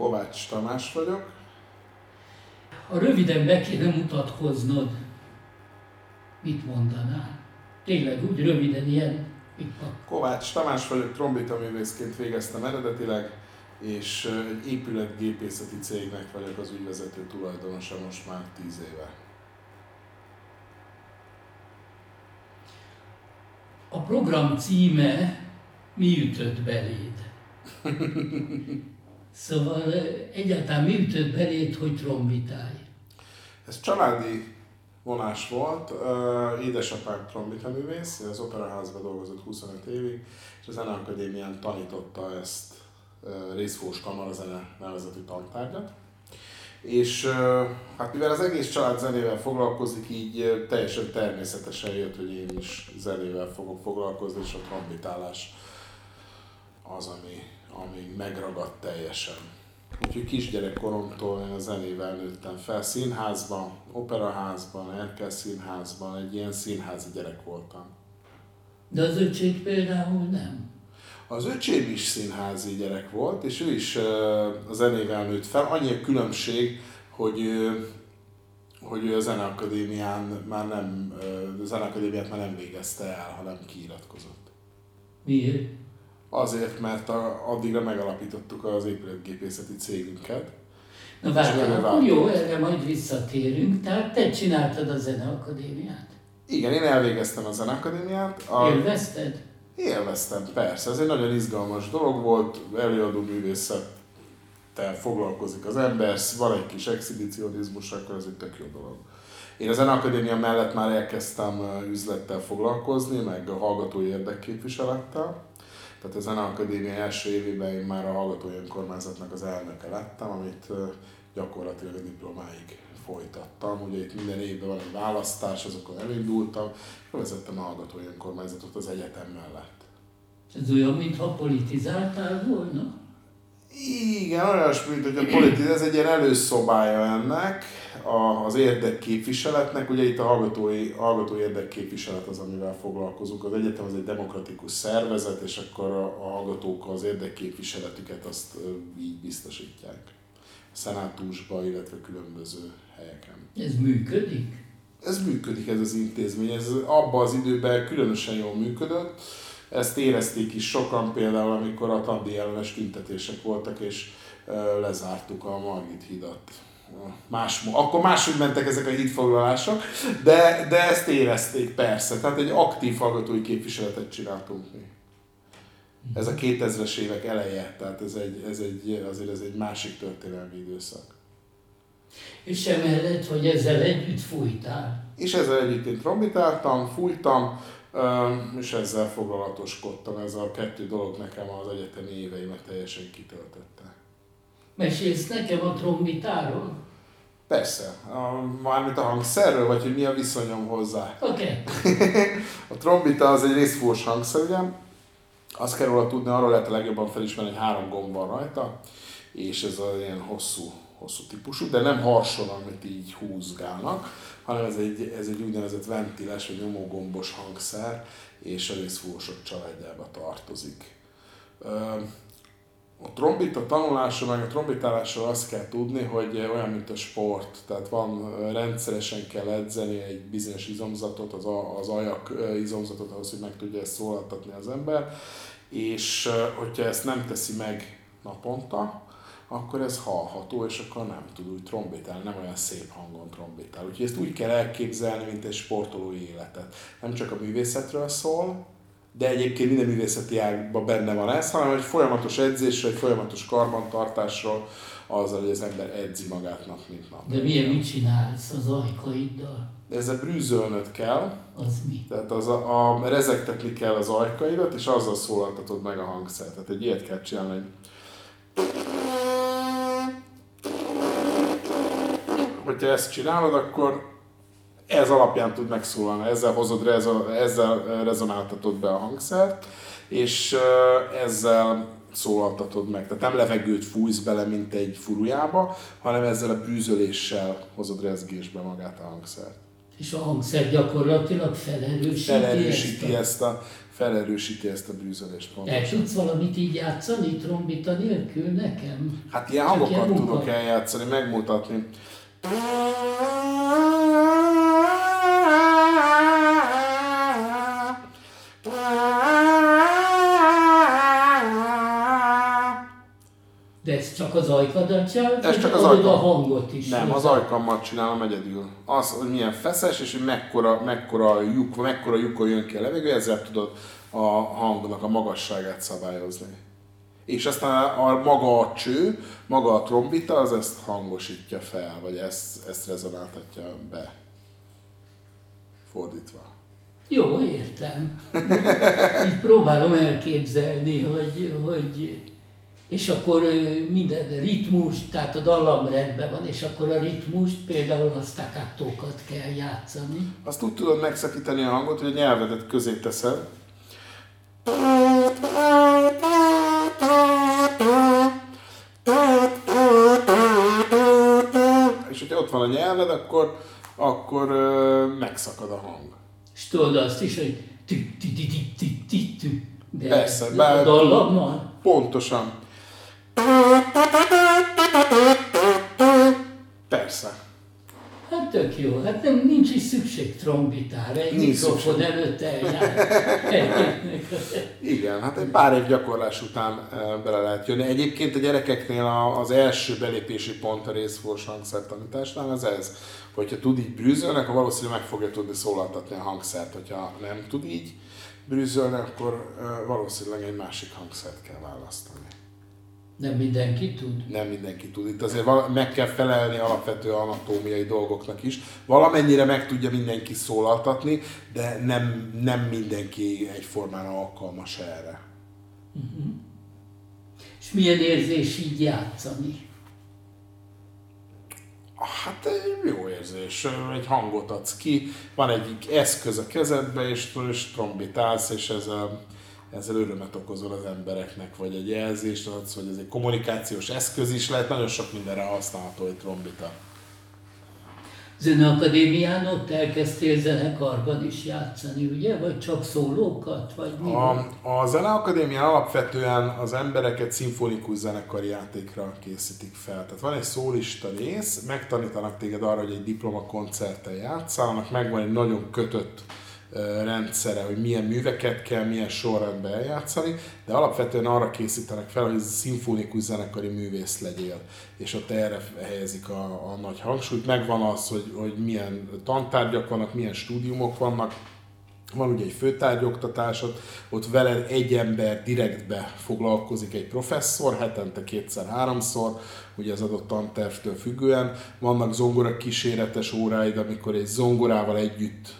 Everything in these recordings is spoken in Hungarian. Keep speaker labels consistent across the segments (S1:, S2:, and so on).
S1: Kovács Tamás vagyok.
S2: Ha röviden be kéne mutatkoznod, mit mondanál? Tényleg úgy röviden, ilyen
S1: Kovács Tamás vagyok, trombita művészként végeztem eredetileg, és egy épületgépészeti cégnek vagyok az ügyvezető tulajdonosa most már tíz éve.
S2: A program címe Mi ütött beléd? szóval egyáltalán mi ütött beléd, hogy trombitálj?
S1: Ez családi vonás volt. Édesapám trombita művész, az operaházban dolgozott 25 évig, és a Zeneakadémián tanította ezt részfós kamarazene nevezetű tantárgyat. És hát mivel az egész család zenével foglalkozik, így teljesen természetesen jött, hogy én is zenével fogok foglalkozni, és a trombitálás az, ami, ami megragadt teljesen. Úgyhogy kisgyerekkoromtól én a zenével nőttem fel. Színházban, operaházban, Erkel színházban, egy ilyen színházi gyerek voltam.
S2: De az öcsék például nem?
S1: Az öcsém is színházi gyerek volt, és ő is a zenével nőtt fel. Annyi a különbség, hogy hogy ő a Zeneakadémián már nem, a Zeneakadémiát már nem végezte el, hanem kiiratkozott.
S2: Miért?
S1: Azért, mert a, addigra megalapítottuk az épületgépészeti cégünket.
S2: Na várjál, akkor jó, erre majd visszatérünk. Tehát te csináltad a Zeneakadémiát?
S1: Igen, én elvégeztem a Zeneakadémiát.
S2: A... Élvezted?
S1: Élveztem, persze. Ez egy nagyon izgalmas dolog volt, előadó művészettel foglalkozik az ember, van egy kis exhibicionizmus, akkor ez egy tök jó dolog. Én a Zeneakadémia mellett már elkezdtem üzlettel foglalkozni, meg a hallgatói érdekképviselettel. Tehát a Zeneakadémia első évében én már a hallgatói önkormányzatnak az elnöke lettem, amit gyakorlatilag a diplomáig folytattam. Ugye itt minden évben van egy választás, azokon elindultam, és vezettem a hallgatói önkormányzatot az egyetem mellett.
S2: Ez olyan, mintha politizáltál volna?
S1: Igen, olyasmi, hogy a politizál, ez egy ilyen előszobája ennek, az érdekképviseletnek, ugye itt a hallgatói, hallgató érdekképviselet az, amivel foglalkozunk. Az egyetem az egy demokratikus szervezet, és akkor a, hallgatók az érdekképviseletüket azt így biztosítják. A szenátusba, illetve különböző helyeken.
S2: Ez működik?
S1: Ez működik, ez az intézmény. Ez abban az időben különösen jól működött. Ezt érezték is sokan például, amikor a tandi ellenes tüntetések voltak, és lezártuk a Margit hidat más, akkor máshogy mentek ezek a hídfoglalások, de, de ezt érezték persze. Tehát egy aktív hallgatói képviseletet csináltunk mi. Ez a 2000-es évek eleje, tehát ez egy, ez egy, azért ez egy másik történelmi időszak.
S2: És emellett, hogy ezzel együtt fújtál?
S1: És ezzel együtt én trombitáltam, fújtam, és ezzel foglalatoskodtam. Ez a kettő dolog nekem az egyetemi éveimet teljesen kitöltötte.
S2: Mesélsz nekem a trombitáról?
S1: Persze. A, mármint a hangszerről, vagy hogy mi a viszonyom hozzá.
S2: Oké. Okay.
S1: a trombita az egy részfúvós hangszer, ugye? Azt kell róla tudni, arról lehet a legjobban felismerni, hogy három gomb van rajta, és ez az ilyen hosszú, hosszú típusú, de nem harson, amit így húzgálnak, hanem ez egy, ez egy úgynevezett ventiles vagy nyomógombos hangszer, és a részfúvósok családjába tartozik a trombita tanulása, meg a trombitálással azt kell tudni, hogy olyan, mint a sport. Tehát van, rendszeresen kell edzeni egy bizonyos izomzatot, az, a, az ajak izomzatot ahhoz, hogy meg tudja ezt szólaltatni az ember. És hogyha ezt nem teszi meg naponta, akkor ez hallható, és akkor nem tud úgy trombitálni, nem olyan szép hangon trombitál. Úgyhogy ezt úgy kell elképzelni, mint egy sportolói életet. Nem csak a művészetről szól, de egyébként minden művészeti ágban benne van ez, hanem egy folyamatos edzésről, egy folyamatos karbantartásról, azzal, hogy az ember edzi magát nap, mint nap.
S2: De milyen mit csinálsz az ajkaiddal?
S1: Ezzel brűzölnöd kell.
S2: Az mi?
S1: Tehát az a, a rezektetni kell az ajkaidat, és azzal szólaltatod meg a hangszert. Tehát egy ilyet kell csinálni, hogy hogyha ezt csinálod, akkor ez alapján tud megszólalni, ezzel hozod, ezzel rezonáltatod be a hangszert, és ezzel szólaltatod meg. Tehát nem levegőt fújsz bele, mint egy furujába, hanem ezzel a bűzöléssel hozod rezgésbe magát a hangszert.
S2: És a hangszer gyakorlatilag felerősíti,
S1: felerősíti ezt, ezt a felerősíti ezt a bűzölést.
S2: El tudsz valamit így játszani, trombita nélkül nekem?
S1: Hát ilyen hangokat tudok eljátszani, megmutatni.
S2: De ez csak az ajkadat csinálod,
S1: ez csak az ajkam.
S2: a hangot is?
S1: Nem, az ajkammal csinálom egyedül. Az, hogy milyen feszes, és hogy mekkora, mekkora lyuk, mekkora lyukon jön ki a levegő, ezzel tudod a hangnak a magasságát szabályozni. És aztán a, maga a cső, maga a trombita, az ezt hangosítja fel, vagy ezt, ezt rezonáltatja be. Fordítva.
S2: Jó, értem. Így próbálom elképzelni, hogy, hogy és akkor minden ritmus, tehát a dallam rendben van, és akkor a ritmust, például a staccattókat kell játszani.
S1: Azt úgy tudod megszakítani a hangot, hogy a nyelvedet közé teszed, és hogyha ott van a nyelved, akkor, akkor megszakad a hang.
S2: És tudod azt is, hogy tü tü tü tü tü tü
S1: De Persze, bár a dallammal? Pontosan. Persze.
S2: Hát tök jó, hát nem, nincs is szükség trombitára, egy nincs mikrofon szükség. előtt
S1: Igen, hát egy pár év gyakorlás után bele lehet jönni. Egyébként a gyerekeknél az első belépési pont a részfors hangszertanításnál az ez, hogyha tud így brűzölni, akkor valószínűleg meg fogja tudni szólaltatni a hangszert, hogyha nem tud így brűzölni, akkor valószínűleg egy másik hangszert kell választani.
S2: Nem mindenki tud?
S1: Nem mindenki tud. Itt azért meg kell felelni alapvető anatómiai dolgoknak is. Valamennyire meg tudja mindenki szólaltatni, de nem, nem mindenki egyformán alkalmas erre.
S2: Uh-huh. És milyen érzés így játszani?
S1: Hát jó érzés, egy hangot adsz ki, van egy eszköz a kezedbe, és, és trombitálsz, és ezzel ezzel örömet okozol az embereknek, vagy egy jelzést adsz, vagy ez egy kommunikációs eszköz is lehet, nagyon sok mindenre használható egy trombita.
S2: Zeneakadémián ott elkezdtél zenekarban is játszani, ugye? Vagy csak szólókat? Vagy mi
S1: a, a Zeneakadémián alapvetően az embereket szimfonikus zenekari játékra készítik fel. Tehát van egy szólista rész, megtanítanak téged arra, hogy egy diplomakoncerten játszálnak, megvan egy nagyon kötött rendszere, hogy milyen műveket kell, milyen sorrendben eljátszani, de alapvetően arra készítenek fel, hogy szimfonikus zenekari művész legyél, és ott erre helyezik a, a nagy hangsúlyt. Megvan az, hogy, hogy milyen tantárgyak vannak, milyen stúdiumok vannak, van ugye egy főtárgyoktatásod, ott veled egy ember direktbe foglalkozik egy professzor, hetente kétszer-háromszor, ugye az adott tantervtől függően. Vannak zongora kíséretes óráid, amikor egy zongorával együtt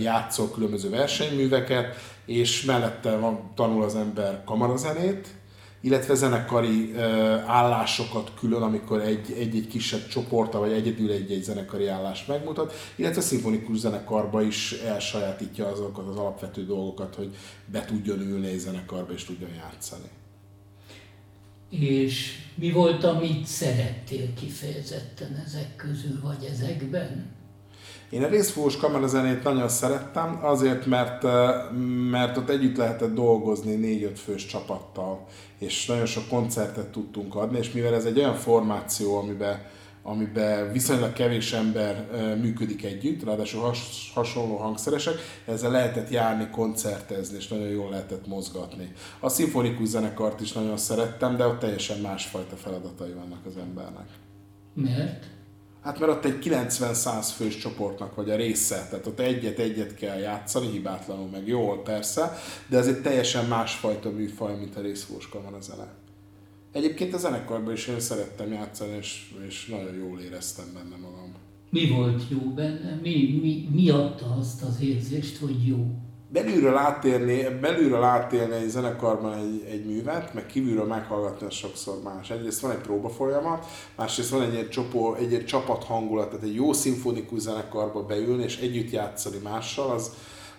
S1: játszol különböző versenyműveket, és mellette van, tanul az ember kamarazenét, illetve zenekari állásokat külön, amikor egy-egy kisebb csoporta, vagy egyedül egy-egy zenekari állást megmutat, illetve szimfonikus zenekarba is elsajátítja azokat az alapvető dolgokat, hogy be tudjon ülni egy zenekarba és tudjon játszani.
S2: És mi volt, amit szerettél kifejezetten ezek közül, vagy ezekben?
S1: Én a részfúvós kamerazenét nagyon szerettem, azért, mert, mert ott együtt lehetett dolgozni négy-öt fős csapattal, és nagyon sok koncertet tudtunk adni, és mivel ez egy olyan formáció, amiben amiben viszonylag kevés ember működik együtt, ráadásul has, hasonló hangszeresek, ezzel lehetett járni, koncertezni, és nagyon jól lehetett mozgatni. A szimfonikus zenekart is nagyon szerettem, de ott teljesen másfajta feladatai vannak az embernek.
S2: Miért?
S1: Hát mert ott egy 90-100 fős csoportnak vagy a része, tehát ott egyet-egyet kell játszani, hibátlanul meg jól persze, de ez egy teljesen másfajta műfaj, mint a részfúskan a zene. Egyébként a zenekarban is én szerettem játszani, és, és nagyon jól éreztem benne magam.
S2: Mi volt jó benne? Mi, mi, mi adta azt az érzést, hogy jó?
S1: Belülről átérni, belülről átélni egy zenekarban egy, egy művet, meg kívülről meghallgatni, az sokszor más. Egyrészt van egy próba folyamat, másrészt van egy, egy, csopó, egy, egy csapat hangulat, tehát egy jó szimfonikus zenekarba beülni és együtt játszani mással, az,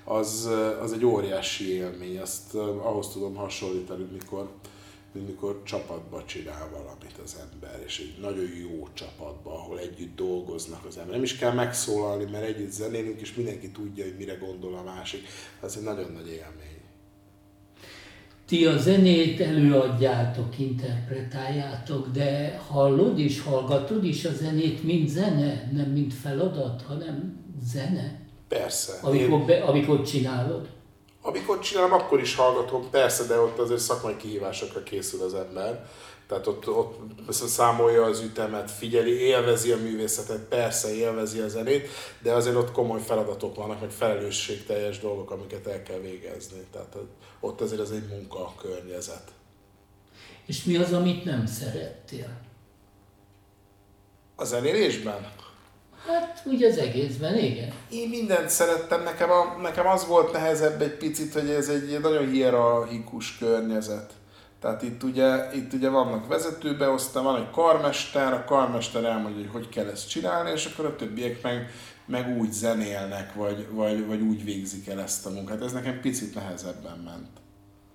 S1: az, az egy óriási élmény, azt ahhoz tudom hasonlítani, mikor, mint mikor csapatba csinál valamit az ember, és egy nagyon jó csapatba, ahol együtt dolgoznak az ember. Nem is kell megszólalni, mert együtt zenélünk, és mindenki tudja, hogy mire gondol a másik. Ez egy nagyon nagy élmény.
S2: Ti a zenét előadjátok, interpretáljátok, de hallod és hallgatod is a zenét, mint zene, nem mint feladat, hanem zene?
S1: Persze.
S2: Amikor, Én... be, amikor csinálod?
S1: Amikor csinálom, akkor is hallgatom, persze, de ott azért szakmai kihívásokra készül az ember. Tehát ott, ott számolja az ütemet, figyeli, élvezi a művészetet, persze élvezi a zenét, de azért ott komoly feladatok vannak, meg felelősségteljes dolgok, amiket el kell végezni. Tehát ott azért az egy munka a környezet.
S2: És mi az, amit nem szerettél?
S1: A zenélésben?
S2: Hát úgy az egészben, igen.
S1: Én mindent szerettem, nekem, a, nekem az volt nehezebb egy picit, hogy ez egy nagyon hierarchikus környezet. Tehát itt ugye, itt ugye vannak vezetőbeosztás, van egy karmester, a karmester elmondja, hogy hogy kell ezt csinálni, és akkor a többiek meg, meg úgy zenélnek, vagy, vagy, vagy úgy végzik el ezt a munkát. Ez nekem picit nehezebben ment.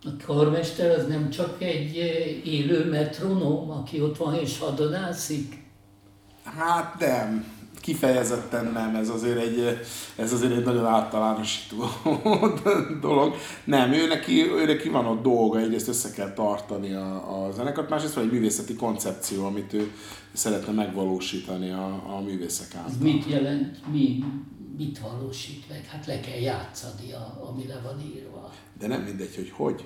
S2: A karmester az nem csak egy élő metronóm, aki ott van és hadonászik?
S1: Hát nem kifejezetten nem, ez azért egy, ez azért egy nagyon általánosító dolog. Nem, ő neki, ő neki van ott dolga, egyrészt össze kell tartani a, a zenekart, másrészt van egy művészeti koncepció, amit ő szeretne megvalósítani a, a művészek által.
S2: Mit jelent? Mi, mit valósít meg? Hát le kell játszani, ami le van írva.
S1: De nem mindegy, hogy hogy.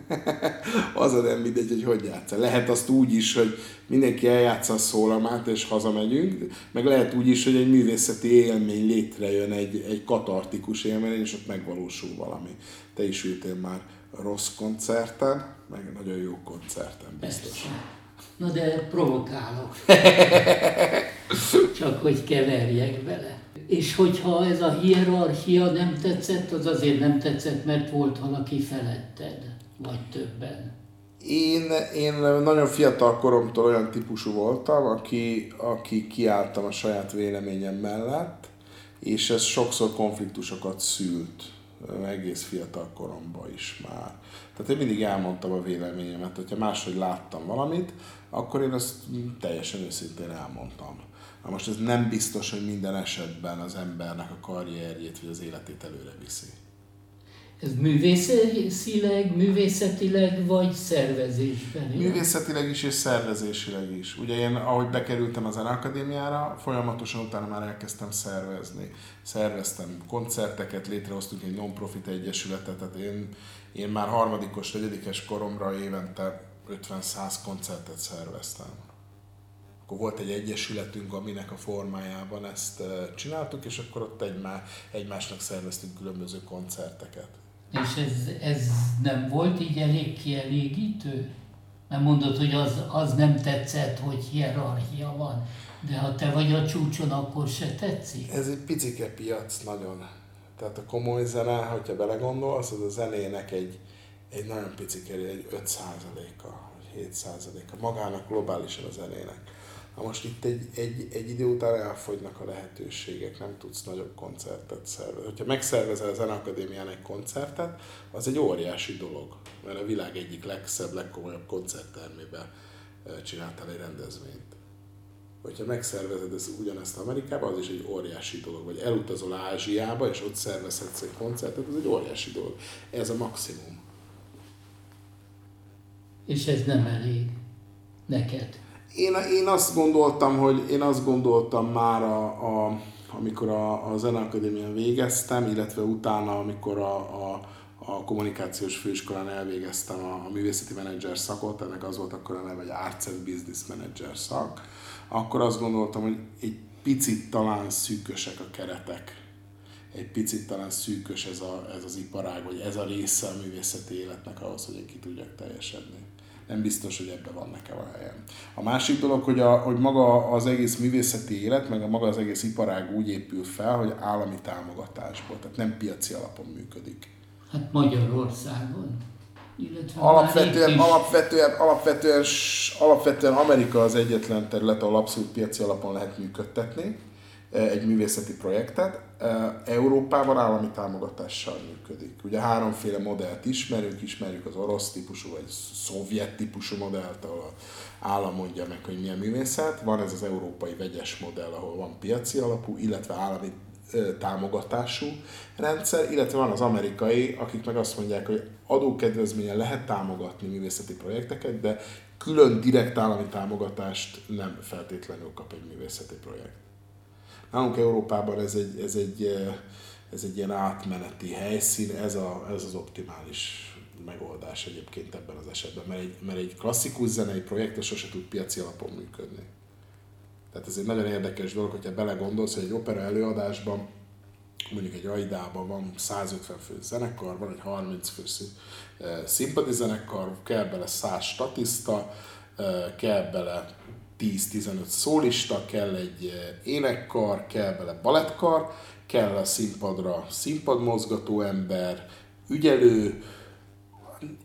S1: az a nem mindegy, hogy hogy játsza. Lehet azt úgy is, hogy mindenki eljátsza a szólamát, és hazamegyünk, meg lehet úgy is, hogy egy művészeti élmény létrejön, egy, egy katartikus élmény, és ott megvalósul valami. Te is ültél már rossz koncerten, meg nagyon jó koncerten, biztos. Persze.
S2: Na de provokálok. Csak hogy keverjek bele. És hogyha ez a hierarchia nem tetszett, az azért nem tetszett, mert volt valaki feletted vagy többen?
S1: Én, én nagyon fiatal koromtól olyan típusú voltam, aki, aki kiálltam a saját véleményem mellett, és ez sokszor konfliktusokat szült, egész fiatal koromban is már. Tehát én mindig elmondtam a véleményemet, hogyha máshogy láttam valamit, akkor én ezt teljesen őszintén elmondtam. Na most ez nem biztos, hogy minden esetben az embernek a karrierjét vagy az életét előre viszi.
S2: Ez művészileg, művészetileg vagy szervezésben?
S1: Művészetileg is és szervezésileg is. Ugye én, ahogy bekerültem az Akadémiára, folyamatosan utána már elkezdtem szervezni. Szerveztem koncerteket, létrehoztunk egy non-profit egyesületet, tehát én, én már harmadikos, negyedikes koromra évente 50-100 koncertet szerveztem. Akkor volt egy egyesületünk, aminek a formájában ezt csináltuk, és akkor ott egymá, egymásnak szerveztünk különböző koncerteket.
S2: És ez, ez nem volt így elég kielégítő? Nem mondod, hogy az, az nem tetszett, hogy hierarchia van, de ha te vagy a csúcson, akkor se tetszik?
S1: Ez egy picike piac nagyon. Tehát a komoly zene, hogyha belegondolsz, az a zenének egy, egy nagyon picike, egy 5%-a, vagy 7%-a, magának globálisan a zenének Na most itt egy, egy, egy idő után elfogynak a lehetőségek, nem tudsz nagyobb koncertet szervezni. Ha megszervezel a Zeneakadémián egy koncertet, az egy óriási dolog, mert a világ egyik legszebb, legkomolyabb koncerttermében csináltál egy rendezvényt. Hogyha megszervezed ezt, ugyanezt Amerikában, az is egy óriási dolog. Vagy elutazol Ázsiába, és ott szervezhetsz egy koncertet, az egy óriási dolog. Ez a maximum.
S2: És ez nem elég neked?
S1: Én, én azt gondoltam, hogy én azt gondoltam már, a, a, amikor a, a Zeneakadémián végeztem, illetve utána, amikor a, a, a kommunikációs főiskolán elvégeztem a, a művészeti menedzser szakot, ennek az volt akkor a neve, hogy Arts and Business Manager szak, akkor azt gondoltam, hogy egy picit talán szűkösek a keretek. Egy picit talán szűkös ez, a, ez az iparág, vagy ez a része a művészeti életnek ahhoz, hogy én ki tudjak teljesedni nem biztos, hogy ebben van nekem a helyem. A másik dolog, hogy, a, hogy maga az egész művészeti élet, meg a maga az egész iparág úgy épül fel, hogy állami támogatásból, tehát nem piaci alapon működik.
S2: Hát Magyarországon.
S1: alapvetően, alapvetően, alapvetően, alapvetően Amerika az egyetlen terület, ahol abszolút piaci alapon lehet működtetni, egy művészeti projektet. Európában állami támogatással működik. Ugye háromféle modellt ismerünk, ismerjük az orosz típusú vagy szovjet típusú modellt, ahol a állam mondja meg, hogy milyen művészet. Van ez az európai vegyes modell, ahol van piaci alapú, illetve állami támogatású rendszer, illetve van az amerikai, akik meg azt mondják, hogy adókedvezményen lehet támogatni művészeti projekteket, de külön direkt állami támogatást nem feltétlenül kap egy művészeti projekt. Nálunk Európában ez egy, ez egy, ez egy ilyen átmeneti helyszín, ez, a, ez az optimális megoldás egyébként ebben az esetben, mert egy, mert egy klasszikus zenei projekt sose tud piaci alapon működni. Tehát ez egy nagyon érdekes dolog, hogyha belegondolsz, hogy egy opera előadásban, mondjuk egy Aidában van 150 fő zenekar, van egy 30 fő színpadi zenekar, kell bele 100 statiszta, kell bele 10-15 szólista, kell egy énekkar, kell bele balettkar, kell a színpadra színpadmozgató ember, ügyelő,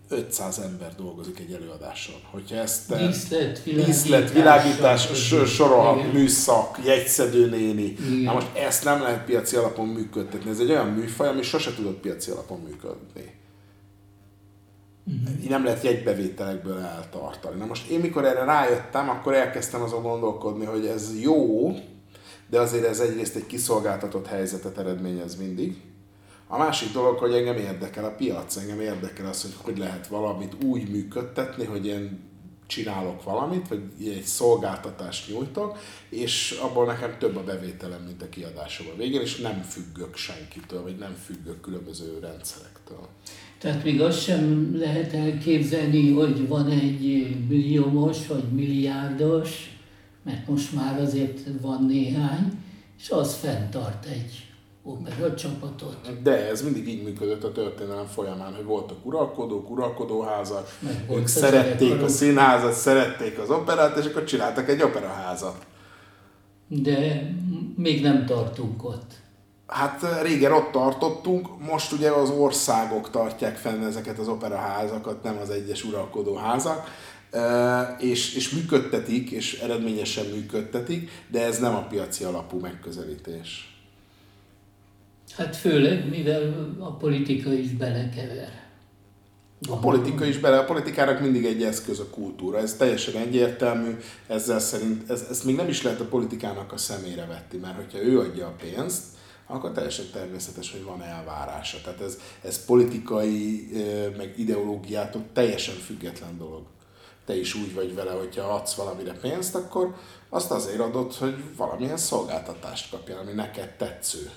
S1: 500 ember dolgozik egy előadáson. Hogyha ezt
S2: eh, díszlet,
S1: világítás, díszlet, világítás sorolhat, műszak, jegyszedő néni. Na most ezt nem lehet piaci alapon működtetni. Ez egy olyan műfaj, ami sose tudott piaci alapon működni. Uh-huh. Nem lehet jegybevételekből eltartani. Na most én mikor erre rájöttem, akkor elkezdtem azon gondolkodni, hogy ez jó, de azért ez egyrészt egy kiszolgáltatott helyzetet eredményez mindig a másik dolog, hogy engem érdekel a piac, engem érdekel az, hogy hogy lehet valamit úgy működtetni, hogy én csinálok valamit, vagy egy szolgáltatást nyújtok, és abból nekem több a bevételem, mint a kiadásom a végén, és nem függök senkitől, vagy nem függök különböző rendszerektől.
S2: Tehát még azt sem lehet elképzelni, hogy van egy milliómos vagy milliárdos, mert most már azért van néhány, és az fenntart egy opera csapatot.
S1: De ez mindig így működött a történelem folyamán, hogy voltak uralkodók, uralkodóházak, ők szerették a színházat, szerették az operát, és akkor csináltak egy operaházat.
S2: De még nem tartunk ott.
S1: Hát régen ott tartottunk, most ugye az országok tartják fenn ezeket az operaházakat, nem az egyes uralkodóházak, és, és működtetik, és eredményesen működtetik, de ez nem a piaci alapú megközelítés.
S2: Hát főleg, mivel a politika is belekever.
S1: A politika is bele, a politikának mindig egy eszköz a kultúra, ez teljesen egyértelmű, ezzel szerint, ez, ezt még nem is lehet a politikának a szemére vetni, mert hogyha ő adja a pénzt, akkor teljesen természetes, hogy van elvárása. Tehát ez, ez politikai, meg ideológiától teljesen független dolog. Te is úgy vagy vele, hogyha adsz valamire pénzt, akkor azt azért adod, hogy valamilyen szolgáltatást kapjál, ami neked tetsző.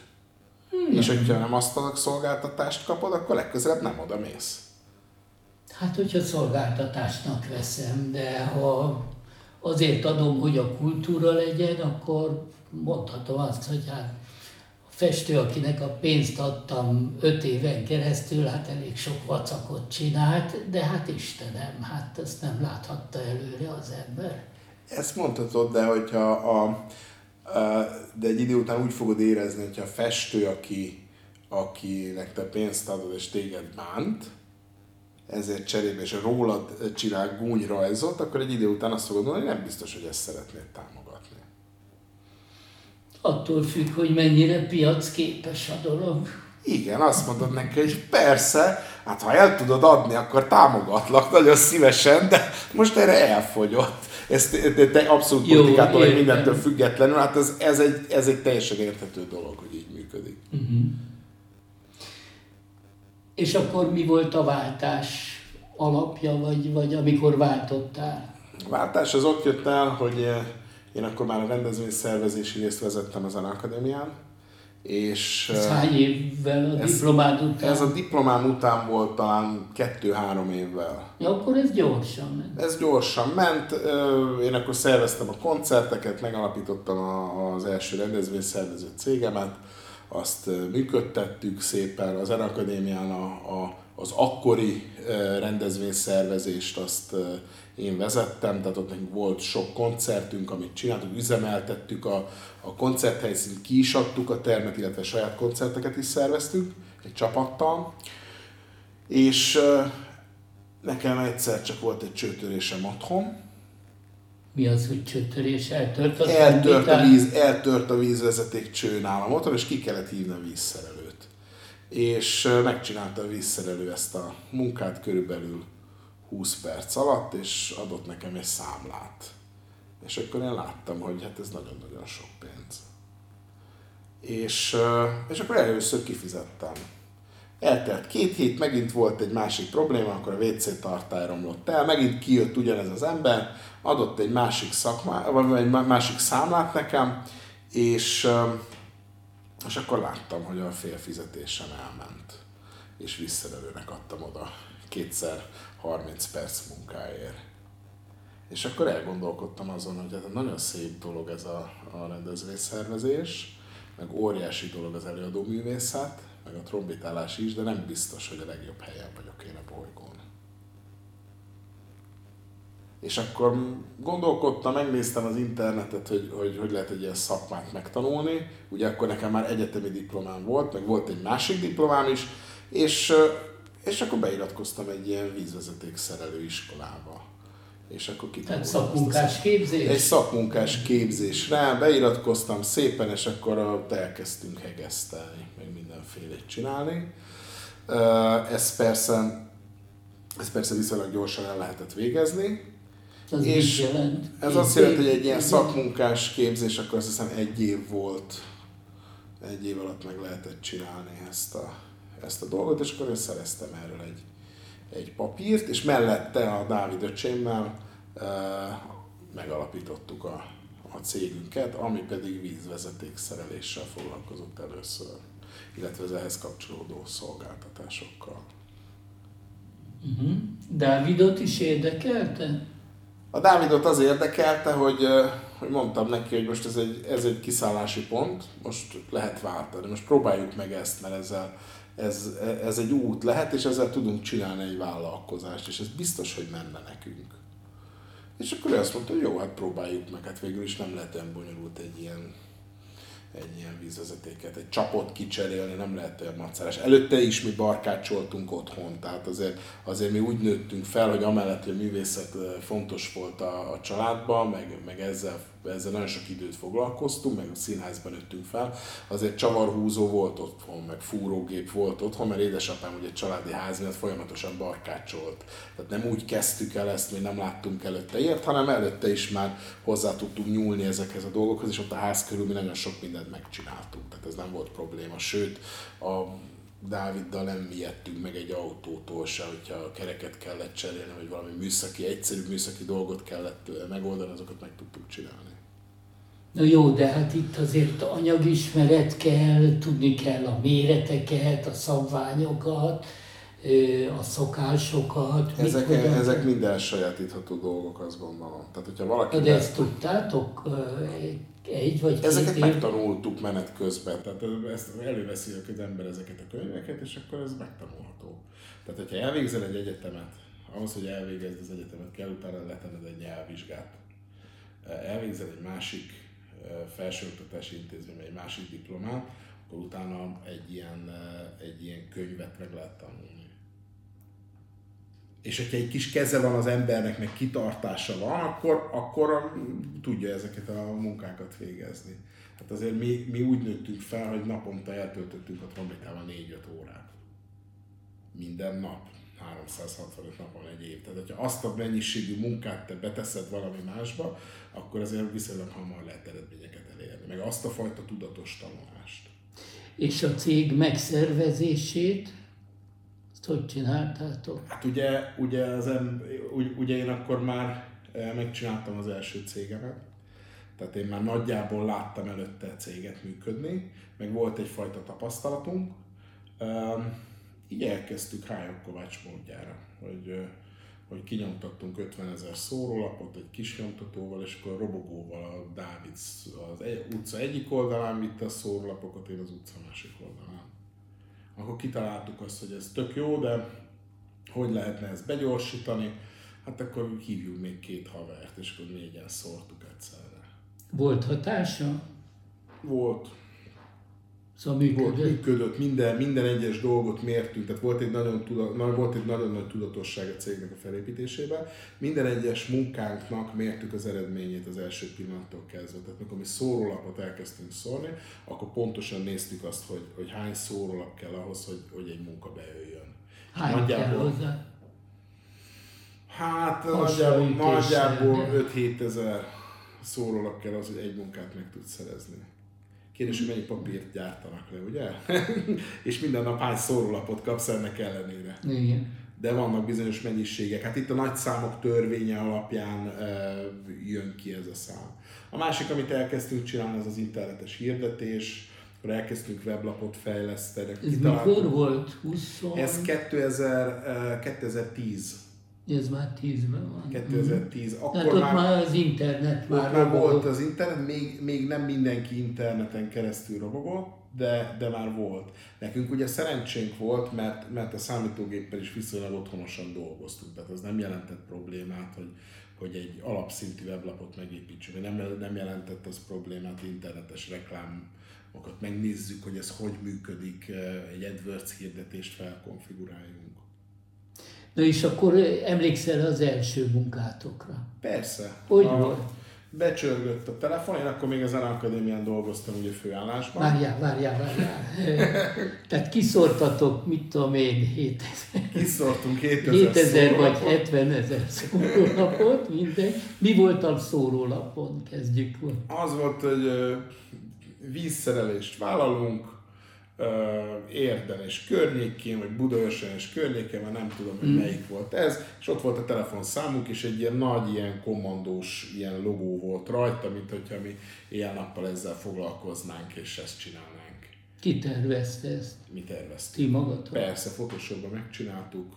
S1: Hmm. És hogyha nem azt a szolgáltatást kapod, akkor legközelebb nem oda mész.
S2: Hát, hogyha szolgáltatásnak veszem, de ha azért adom, hogy a kultúra legyen, akkor mondhatom azt, hogy hát festő, akinek a pénzt adtam öt éven keresztül, hát elég sok vacakot csinált, de hát Istenem, hát ezt nem láthatta előre az ember.
S1: Ezt mondhatod, de hogyha a, de egy idő után úgy fogod érezni, hogyha a festő, aki, akinek te pénzt adod és téged bánt, ezért cserébe, és rólad csinál gúnyrajzot, akkor egy idő után azt fogod mondani, hogy nem biztos, hogy ezt szeretnéd támogatni.
S2: Attól függ, hogy mennyire piacképes a dolog.
S1: Igen, azt mondod neki, hogy persze, hát ha el tudod adni, akkor támogatlak nagyon szívesen, de most erre elfogyott ez te abszolút Jó, politikától, vagy mindentől függetlenül, hát ez, ez, egy, ez egy teljesen érthető dolog, hogy így működik. Uh-huh.
S2: És akkor mi volt a váltás alapja, vagy, vagy amikor váltottál?
S1: A váltás az ott jött el, hogy eh, én akkor már a rendezvény szervezési részt vezettem az Akadémián, és,
S2: ez hány évvel a ez, diplomád után?
S1: Ez a diplomám után volt talán kettő-három évvel.
S2: Ja, akkor ez gyorsan ment.
S1: Ez gyorsan ment. Én akkor szerveztem a koncerteket, megalapítottam az első rendezvényszervező cégemet, azt működtettük szépen az Akadémián a, a, az akkori rendezvényszervezést, azt én vezettem, tehát ott nekünk volt sok koncertünk, amit csináltuk, üzemeltettük a, a koncerthelyszínt, ki is adtuk a termet, illetve saját koncerteket is szerveztük egy csapattal, és nekem egyszer csak volt egy csőtörésem otthon.
S2: Mi az, hogy csöttörés? Eltört a
S1: eltört a, víz, eltört a vízvezeték cső nálam otthon, és ki kellett hívni a vízszerelőt. És megcsinálta a vízszerelő ezt a munkát körülbelül 20 perc alatt, és adott nekem egy számlát. És akkor én láttam, hogy hát ez nagyon-nagyon sok pénz. És, és akkor először kifizettem. Eltelt két hét, megint volt egy másik probléma, akkor a WC tartály romlott el, megint kijött ugyanez az ember, adott egy másik szakmá, vagy egy másik számlát nekem, és, és akkor láttam, hogy a fél fizetésem elment, és visszadelőnek adtam oda kétszer 30 perc munkáért. És akkor elgondolkodtam azon, hogy ez nagyon szép dolog ez a, a rendezvényszervezés, meg óriási dolog az előadó művészet, meg a trombitálás is, de nem biztos, hogy a legjobb helyen vagyok én a bolygón. És akkor gondolkodtam, megnéztem az internetet, hogy, hogy hogy lehet egy ilyen szakmát megtanulni. Ugye akkor nekem már egyetemi diplomám volt, meg volt egy másik diplomám is, és, és akkor beiratkoztam egy ilyen vízvezeték szerelő iskolába. És akkor
S2: Tehát szakmunkás képzés?
S1: Egy szakmunkás képzésre beiratkoztam szépen, és akkor elkezdtünk hegesztelni, meg mindenfélét csinálni. Ez persze, ez persze viszonylag gyorsan el lehetett végezni,
S2: az és jelent?
S1: Ez azt jelenti, hogy egy ilyen szakmunkás képzés, akkor azt hiszem egy év volt, egy év alatt meg lehetett csinálni ezt a, ezt a dolgot, és akkor én szereztem erről egy, egy papírt, és mellette a Dávid öcsémmel e, megalapítottuk a, a cégünket, ami pedig vízvezeték szereléssel foglalkozott először, illetve az ehhez kapcsolódó szolgáltatásokkal.
S2: Uh-huh. Dávidot is érdekelte?
S1: A Dávidot az érdekelte, hogy, hogy mondtam neki, hogy most ez egy, ez egy kiszállási pont, most lehet váltani, most próbáljuk meg ezt, mert ezzel, ez, ez egy út lehet, és ezzel tudunk csinálni egy vállalkozást, és ez biztos, hogy menne nekünk. És akkor ő azt mondta, hogy jó, hát próbáljuk meg, hát végül is nem lehet olyan bonyolult egy ilyen egy ilyen vízvezetéket, egy csapot kicserélni, nem lehet olyan macerás. Előtte is mi barkácsoltunk otthon, tehát azért, azért mi úgy nőttünk fel, hogy amellett, hogy a művészet fontos volt a, a családban, meg, meg ezzel ezzel nagyon sok időt foglalkoztunk, meg a színházban nőttünk fel, azért csavarhúzó volt otthon, meg fúrógép volt otthon, mert édesapám ugye családi ház miatt folyamatosan barkácsolt. Tehát nem úgy kezdtük el ezt, mi nem láttunk előtte ilyet, hanem előtte is már hozzá tudtunk nyúlni ezekhez a dolgokhoz, és ott a ház körül mi nagyon sok mindent megcsináltunk. Tehát ez nem volt probléma. Sőt, a Dáviddal nem ijedtünk meg egy autótól se, hogyha a kereket kellett cserélni, vagy valami műszaki, egyszerű műszaki dolgot kellett megoldani, azokat meg tudtuk csinálni.
S2: Na jó, de hát itt azért anyagismeret kell, tudni kell a méreteket, a szabványokat, a szokásokat.
S1: Ezek, ezek mind elsajátítható dolgok, azt gondolom. Tehát, hogyha valaki
S2: de ezt tudtátok egy vagy
S1: Ezeket év... megtanultuk menet közben. Tehát ezt előveszi az ember ezeket a könyveket, és akkor ez megtanulható. Tehát, hogyha elvégzel egy egyetemet, ahhoz, hogy elvégezd az egyetemet, kell utána letenned egy nyelvvizsgát. Elvégzel egy másik felsőoktatási intézmény, egy másik diplomát, akkor utána egy ilyen, egy ilyen könyvet meg lehet tanulni. És hogyha egy kis keze van az embernek, meg kitartása van, akkor, akkor tudja ezeket a munkákat végezni. Hát azért mi, mi úgy nőttünk fel, hogy naponta eltöltöttünk a trombitával 4-5 órát. Minden nap. 365 napon egy év. Tehát, hogyha azt a mennyiségű munkát te beteszed valami másba, akkor azért viszonylag hamar lehet eredményeket elérni, meg azt a fajta tudatos tanulást.
S2: És a cég megszervezését, azt hogy csináltátok?
S1: Hát ugye, ugye, az em, ugye én akkor már eh, megcsináltam az első cégemet, tehát én már nagyjából láttam előtte a céget működni, meg volt egyfajta tapasztalatunk. Így elkezdtük Rájog Kovács módjára, hogy hogy kinyomtattunk 50 ezer szórólapot egy kis nyomtatóval, és akkor robogóval a Dávid az utca egyik oldalán vitte a szórólapokat, én az utca másik oldalán. Akkor kitaláltuk azt, hogy ez tök jó, de hogy lehetne ezt begyorsítani, hát akkor hívjuk még két havert, és akkor négyen szórtuk egyszerre.
S2: Volt hatása?
S1: Volt.
S2: Szóval
S1: Volt,
S2: működött.
S1: működött, minden, minden egyes dolgot mértünk, tehát volt egy, nagyon tuda, volt egy nagyon nagy tudatosság a cégnek a felépítésében. Minden egyes munkánknak mértük az eredményét az első pillanattól kezdve. Tehát amikor mi szórólapot elkezdtünk szórni, akkor pontosan néztük azt, hogy, hogy hány szórólap kell ahhoz, hogy, hogy egy munka bejöjjön.
S2: Hány kell
S1: Nagyjából-
S2: hozzá?
S1: Hát nagyjából, nagyjából
S2: de-
S1: 5-7 ezer szórólap kell az, hogy egy munkát meg tudsz szerezni. Kérdés, hogy mennyi papírt gyártanak le, ugye? és minden nap hány szórólapot kapsz ennek ellenére.
S2: Igen.
S1: De vannak bizonyos mennyiségek. Hát itt a nagy számok törvénye alapján e, jön ki ez a szám. A másik, amit elkezdtünk csinálni, az az internetes hirdetés, akkor elkezdtünk weblapot fejleszteni.
S2: Ez mikor volt? 20?
S1: Ez 2000, e, 2010.
S2: Ez már 10-ben van.
S1: 2010.
S2: Tehát
S1: Akkor
S2: ott
S1: már,
S2: már az internet már
S1: már volt az internet, még, még nem mindenki interneten keresztül robogott, de, de már volt. Nekünk ugye szerencsénk volt, mert, mert a számítógéppel is viszonylag otthonosan dolgoztunk, tehát az nem jelentett problémát, hogy, hogy egy alapszintű weblapot megépítsünk, nem, nem jelentett az problémát, internetes reklámokat megnézzük, hogy ez hogy működik, egy AdWords hirdetést felkonfiguráljunk.
S2: Na és akkor emlékszel az első munkátokra?
S1: Persze.
S2: Hogy
S1: a,
S2: volt?
S1: Becsörgött a telefon, én akkor még az Zen Akadémián dolgoztam ugye főállásban.
S2: Várjál, várjál, várjál. Tehát kiszortatok, mit tudom én, 7000,
S1: Kiszortunk 2000,
S2: 7000 vagy
S1: szórólapot.
S2: 70 ezer szórólapot, minden. Mi volt a szórólapon? Kezdjük.
S1: Az volt, hogy vízszerelést vállalunk, Érden és környékén, vagy Budaörsön és környékén, mert nem tudom, hogy melyik volt ez, és ott volt a telefonszámunk, és egy ilyen nagy, ilyen kommandós ilyen logó volt rajta, mint hogyha mi éjjel-nappal ezzel foglalkoznánk, és ezt csinálnánk.
S2: Ki tervezte ezt?
S1: Mi terveztük.
S2: Ti magatok?
S1: Persze, Photoshopban megcsináltuk,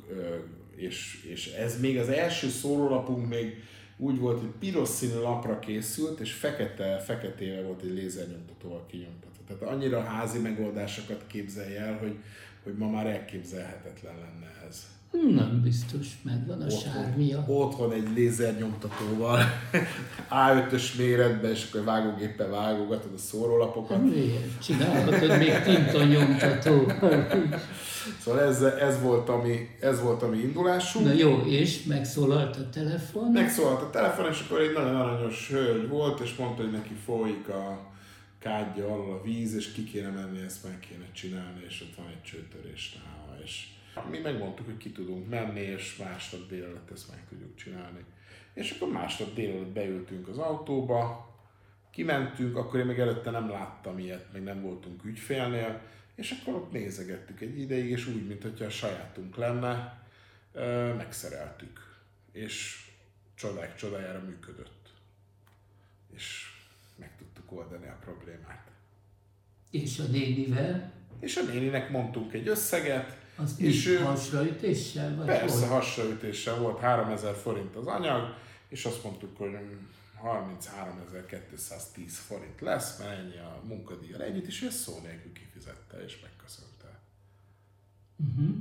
S1: és, és ez még az első szórólapunk még úgy volt, hogy piros színű lapra készült, és fekete, feketével volt egy lézernyomtatóval kinyomtatva. Tehát annyira házi megoldásokat képzelj el, hogy, hogy ma már elképzelhetetlen lenne ez.
S2: Nem biztos, megvan a sármia.
S1: otthon egy lézernyomtatóval, A5-ös méretben, és akkor vágógéppel vágogatod a szórólapokat.
S2: Miért? Csinálhatod még tintanyomtató.
S1: Szóval ez, ez, volt, ami, ez volt a mi indulásunk.
S2: Na jó, és megszólalt a telefon.
S1: Megszólalt a telefon, és akkor egy nagyon aranyos hölgy volt, és mondta, hogy neki folyik a kádja alól a víz, és ki kéne menni, ezt meg kéne csinálni, és ott van egy csőtörés nála. És mi megmondtuk, hogy ki tudunk menni, és másnap délelőtt ezt meg tudjuk csinálni. És akkor másnap délelőtt beültünk az autóba, kimentünk, akkor én még előtte nem láttam ilyet, meg nem voltunk ügyfélnél, és akkor ott nézegettük egy ideig, és úgy, mintha a sajátunk lenne, megszereltük. És csodák csodájára működött. És oldani a problémát.
S2: És a nénivel,
S1: És a néninek mondtunk egy összeget,
S2: az
S1: És
S2: és
S1: ő-
S2: hasraütéssel? Vagy
S1: persze
S2: hogy?
S1: hasraütéssel volt 3000 forint az anyag, és azt mondtuk, hogy 33.210 forint lesz, mert ennyi a munkadíjjal együtt, és ő ezt szó nélkül kifizette, és megköszönte.
S2: Uh-huh.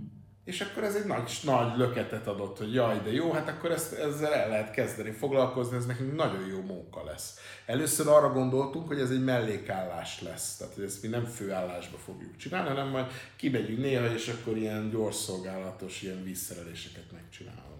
S1: És akkor ez egy nagy, nagy löketet adott, hogy jaj, de jó, hát akkor ezt, ezzel el lehet kezdeni foglalkozni, ez nekünk nagyon jó munka lesz. Először arra gondoltunk, hogy ez egy mellékállás lesz, tehát hogy ezt mi nem főállásba fogjuk csinálni, hanem majd kimegyünk néha, és akkor ilyen gyorsszolgálatos, ilyen vízszereléseket megcsinálunk.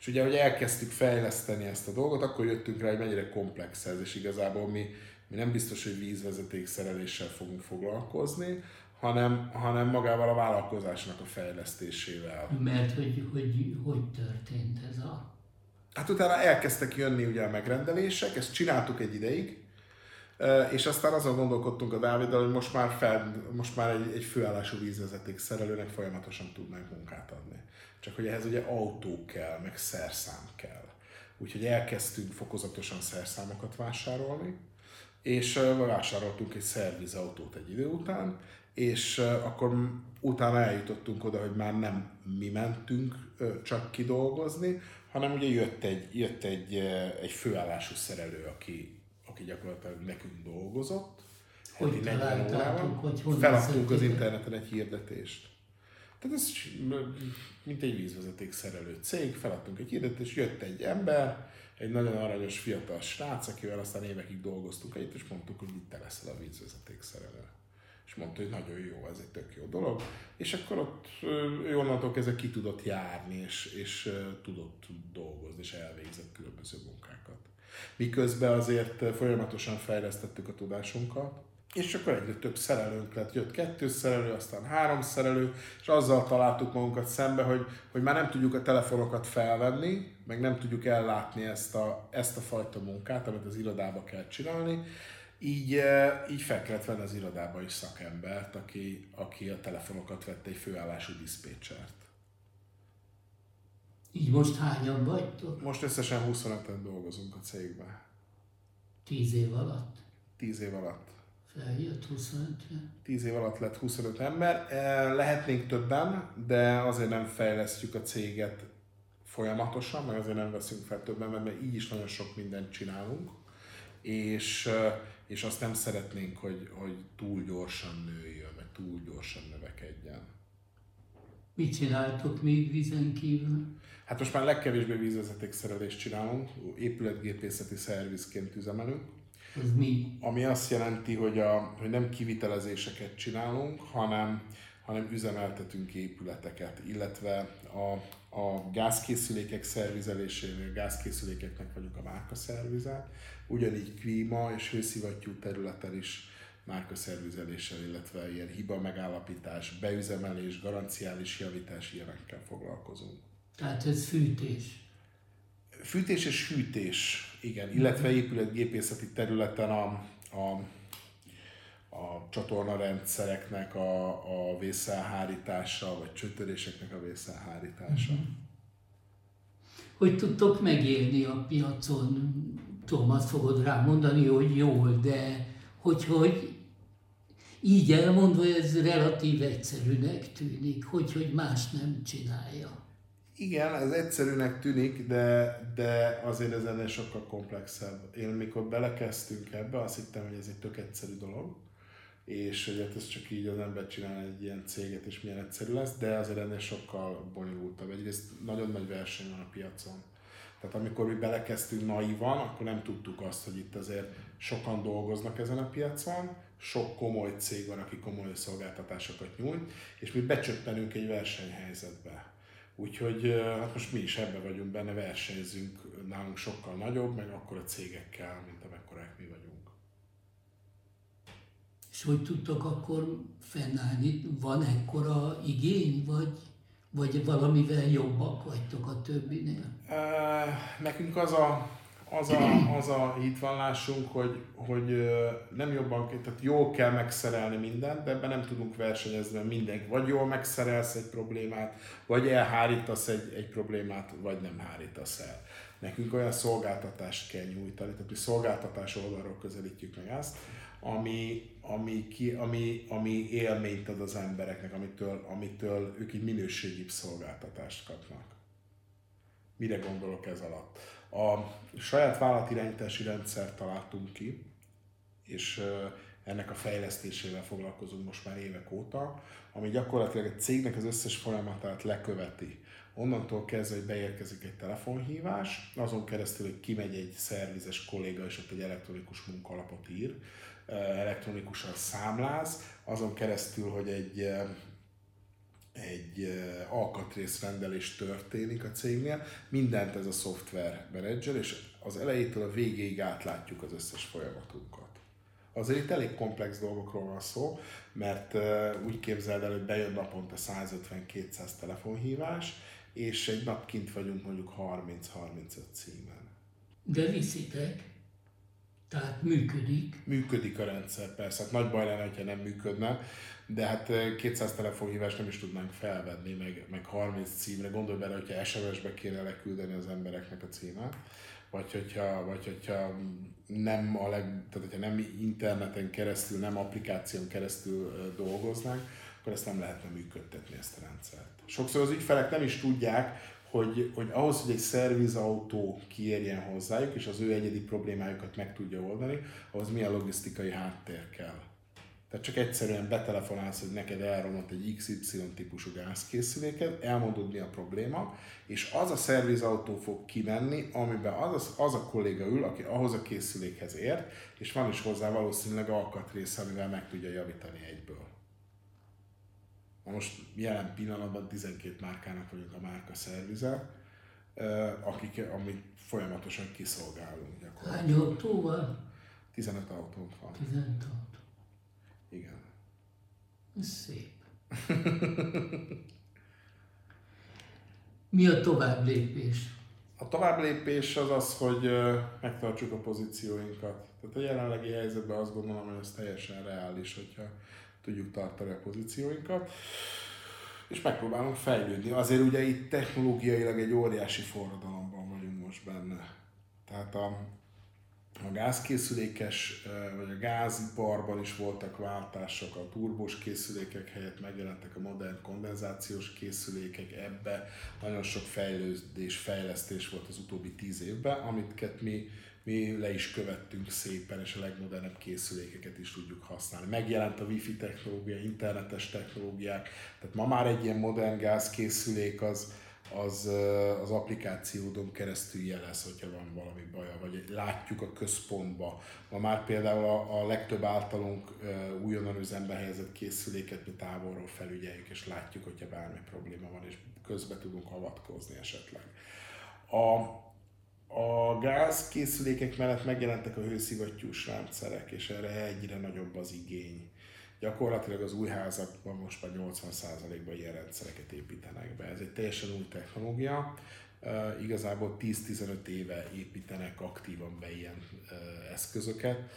S1: És ugye, hogy elkezdtük fejleszteni ezt a dolgot, akkor jöttünk rá, hogy mennyire komplex ez, és igazából mi, mi nem biztos, hogy vízvezeték szereléssel fogunk foglalkozni, hanem, hanem magával a vállalkozásnak a fejlesztésével.
S2: Mert hogy, hogy, hogy történt ez a...
S1: Hát utána elkezdtek jönni ugye a megrendelések, ezt csináltuk egy ideig, és aztán azon gondolkodtunk a Dáviddal, hogy most már, fel, most már egy, egy főállású vízvezeték szerelőnek folyamatosan tudnánk munkát adni. Csak hogy ehhez ugye autó kell, meg szerszám kell. Úgyhogy elkezdtünk fokozatosan szerszámokat vásárolni, és vásároltunk egy szervizautót egy idő után, és akkor utána eljutottunk oda, hogy már nem mi mentünk csak kidolgozni, hanem ugye jött egy, jött egy, egy főállású szerelő, aki, aki gyakorlatilag nekünk dolgozott.
S2: Hogy
S1: heti 40
S2: találtátok,
S1: órában.
S2: hogy
S1: Feladtunk az interneten egy hirdetést. Tehát ez mint egy vízvezeték szerelő cég, feladtunk egy hirdetést, jött egy ember, egy nagyon aranyos fiatal srác, akivel aztán évekig dolgoztunk együtt, és mondtuk, hogy itt te leszel a vízvezeték szerelő. Mondta, hogy nagyon jó, ez egy tök jó dolog. És akkor ott ő onnantól kezdve ki tudott járni, és, és tudott dolgozni, és elvégzett különböző munkákat. Miközben azért folyamatosan fejlesztettük a tudásunkat, és akkor egyre több szerelőnk lett. Jött kettő szerelő, aztán három szerelő, és azzal találtuk magunkat szembe, hogy, hogy már nem tudjuk a telefonokat felvenni, meg nem tudjuk ellátni ezt a, ezt a fajta munkát, amit az irodába kell csinálni, így, eh, így fel kellett venni az irodába is szakembert, aki, aki a telefonokat vette egy főállású diszpécsert.
S2: Így most hányan vagytok?
S1: Most összesen 25-en dolgozunk a cégben.
S2: 10 év alatt?
S1: 10 év alatt.
S2: Feljött 25
S1: 10 év alatt lett 25 ember. Eh, lehetnénk többen, de azért nem fejlesztjük a céget folyamatosan, meg azért nem veszünk fel többen, mert így is nagyon sok mindent csinálunk és, és azt nem szeretnénk, hogy, hogy túl gyorsan nőjön, vagy túl gyorsan növekedjen.
S2: Mit csináltok még vízen kívül?
S1: Hát most már legkevésbé vízvezetékszerelést csinálunk, épületgépészeti szervizként üzemelünk.
S2: Az mi?
S1: Ami azt jelenti, hogy, a, hogy nem kivitelezéseket csinálunk, hanem, hanem üzemeltetünk épületeket, illetve a, a gázkészülékek szervizelésénél, gázkészülékeknek vagyunk a márka szervizel, ugyanígy klíma és hőszivattyú területen is márka szervizeléssel, illetve ilyen hiba megállapítás, beüzemelés, garanciális javítás, ilyenekkel foglalkozunk.
S2: Tehát ez fűtés.
S1: Fűtés és hűtés, igen, illetve épületgépészeti területen a, a a csatornarendszereknek a, a vészelhárítása, vagy csötöréseknek a vészelhárítása. Mm-hmm.
S2: Hogy tudtok megélni a piacon? Tudom, azt fogod rá mondani, hogy jól, de hogy, hogy így elmondva ez relatív egyszerűnek tűnik, hogy, hogy más nem csinálja.
S1: Igen, ez egyszerűnek tűnik, de, de azért ez ennél sokkal komplexebb. Én mikor belekezdtünk ebbe, azt hittem, hogy ez egy tök egyszerű dolog, és hogy hát ez csak így az ember csinál egy ilyen céget, és milyen egyszerű lesz, de azért ennél sokkal bonyolultabb. Egyrészt nagyon nagy verseny van a piacon. Tehát amikor mi belekezdtünk naivan, akkor nem tudtuk azt, hogy itt azért sokan dolgoznak ezen a piacon, sok komoly cég van, aki komoly szolgáltatásokat nyújt, és mi becsöppenünk egy versenyhelyzetbe. Úgyhogy hát most mi is ebben vagyunk benne, versenyzünk nálunk sokkal nagyobb, meg akkor a cégekkel, mint amekkorák mi vagyunk.
S2: És hogy tudtok akkor fennállni? Van ekkora igény, vagy, vagy valamivel jobbak vagytok a többinél?
S1: Nekünk az a, az a, az a hitvallásunk, hogy, hogy nem jobban, tehát jól kell megszerelni mindent, de ebben nem tudunk versenyezni, mert mindenki vagy jól megszerelsz egy problémát, vagy elhárítasz egy, egy problémát, vagy nem hárítasz el. Nekünk olyan szolgáltatást kell nyújtani, tehát mi szolgáltatás oldalról közelítjük meg ezt, ami, ami, ki, ami, ami élményt ad az embereknek, amitől, amitől ők egy minőségi szolgáltatást kapnak. Mire gondolok ez alatt? A saját vállalatirányítási rendszert találtunk ki, és ennek a fejlesztésével foglalkozunk most már évek óta, ami gyakorlatilag egy cégnek az összes folyamatát leköveti. Onnantól kezdve, hogy beérkezik egy telefonhívás, azon keresztül, hogy kimegy egy szervizes kolléga, és ott egy elektronikus munkalapot ír, elektronikusan számláz, azon keresztül, hogy egy egy alkatrészrendelés történik a cégnél, mindent ez a szoftver menedzser, és az elejétől a végéig átlátjuk az összes folyamatunkat. Azért itt elég komplex dolgokról van szó, mert úgy képzeld el, hogy bejön naponta 150-200 telefonhívás, és egy nap kint vagyunk mondjuk 30-35 címen.
S2: De viszitek? Tehát működik.
S1: Működik a rendszer, persze. Hát nagy baj lenne, ha nem működne, de hát 200 telefonhívást nem is tudnánk felvenni, meg, meg 30 címre. Gondolj bele, hogyha SMS-be kéne leküldeni az embereknek a címet, vagy hogyha, vagy hogyha nem, a leg, tehát hogyha nem interneten keresztül, nem applikáción keresztül dolgoznánk, akkor ezt nem lehetne működtetni ezt a rendszert. Sokszor az ügyfelek nem is tudják, hogy, hogy ahhoz, hogy egy szervizautó kiérjen hozzájuk, és az ő egyedi problémájukat meg tudja oldani, ahhoz milyen logisztikai háttér kell. Tehát csak egyszerűen betelefonálsz, hogy neked elromlott egy XY típusú gázkészüléket, elmondod mi a probléma, és az a szervizautó fog kimenni, amiben az, az, az a kolléga ül, aki ahhoz a készülékhez ért, és van is hozzá valószínűleg alkatrész, amivel meg tudja javítani egyből. Most jelen pillanatban 12 márkának vagyunk a márka szervize, akik, amit folyamatosan kiszolgálunk
S2: gyakorlatilag. Hány autó van?
S1: 15 autónk van.
S2: 15 autó.
S1: Igen.
S2: Szép. Mi a tovább lépés?
S1: A tovább lépés az az, hogy megtartsuk a pozícióinkat. Tehát a jelenlegi helyzetben azt gondolom, hogy ez teljesen reális, hogyha tudjuk tartani a pozícióinkat. És megpróbálunk fejlődni. Azért ugye itt technológiailag egy óriási forradalomban vagyunk most benne. Tehát a, a gázkészülékes, vagy a gáziparban is voltak váltások, a turbós készülékek helyett megjelentek a modern kondenzációs készülékek, ebbe nagyon sok fejlődés, fejlesztés volt az utóbbi tíz évben, amit mi, mi le is követtünk szépen, és a legmodernebb készülékeket is tudjuk használni. Megjelent a wifi technológia, internetes technológiák, tehát ma már egy ilyen modern gázkészülék az, az, az applikációdon keresztül jelez, hogyha van valami baja, vagy látjuk a központba. Ma már például a, a legtöbb általunk újonnan üzembe helyezett készüléket mi távolról felügyeljük, és látjuk, hogyha bármi probléma van, és közbe tudunk avatkozni esetleg. A, a gázkészülékek mellett megjelentek a hőszivattyús rendszerek, és erre egyre nagyobb az igény gyakorlatilag az új házakban most már 80%-ban ilyen rendszereket építenek be. Ez egy teljesen új technológia. Igazából 10-15 éve építenek aktívan be ilyen eszközöket.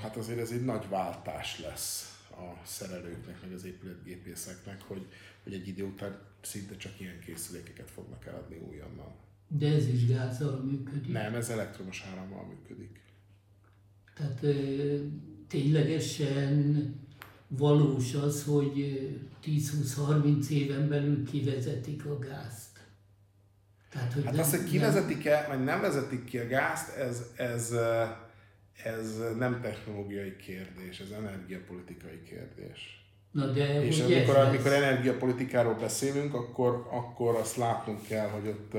S1: Hát azért ez egy nagy váltás lesz a szerelőknek, meg az épületgépészeknek, hogy, hogy egy idő után szinte csak ilyen készülékeket fognak eladni újonnan.
S2: De ez is gázzal működik?
S1: Nem, ez elektromos árammal működik.
S2: Tehát ténylegesen valós az, hogy 10-20-30 éven belül kivezetik a gázt.
S1: Tehát, hogy hát nem, azt, hogy kivezetik-e, vagy nem vezetik ki a gázt, ez, ez, ez nem technológiai kérdés, ez energiapolitikai kérdés.
S2: Na de
S1: és amikor, amikor energiapolitikáról beszélünk, akkor, akkor azt látnunk kell, hogy ott,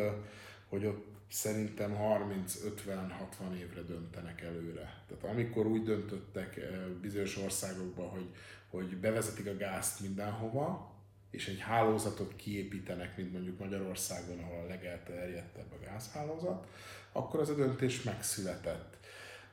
S1: hogy ott szerintem 30-50-60 évre döntenek előre. Tehát amikor úgy döntöttek eh, bizonyos országokban, hogy, hogy bevezetik a gázt mindenhova, és egy hálózatot kiépítenek, mint mondjuk Magyarországon, ahol a legelterjedtebb a gázhálózat, akkor az a döntés megszületett.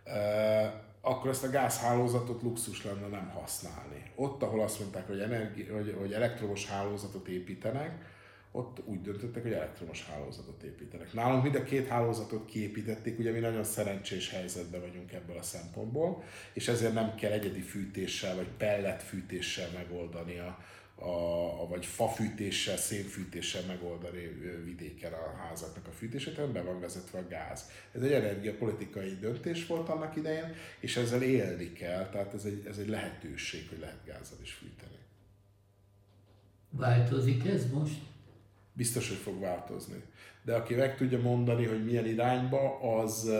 S1: Eh, akkor ezt a gázhálózatot luxus lenne nem használni. Ott, ahol azt mondták, hogy, energi- hogy, hogy elektromos hálózatot építenek, ott úgy döntöttek, hogy elektromos hálózatot építenek. Nálunk mind a két hálózatot kiépítették, ugye mi nagyon szerencsés helyzetben vagyunk ebből a szempontból, és ezért nem kell egyedi fűtéssel vagy pelletfűtéssel megoldani a, a, vagy fafűtéssel, szénfűtéssel megoldani vidéken a házaknak a fűtését, hanem be van vezetve a gáz. Ez egy energiapolitikai döntés volt annak idején, és ezzel élni kell, tehát ez egy, ez egy lehetőség, hogy lehet gázzal is fűteni.
S2: Változik ez most?
S1: Biztos, hogy fog változni. De aki meg tudja mondani, hogy milyen irányba, az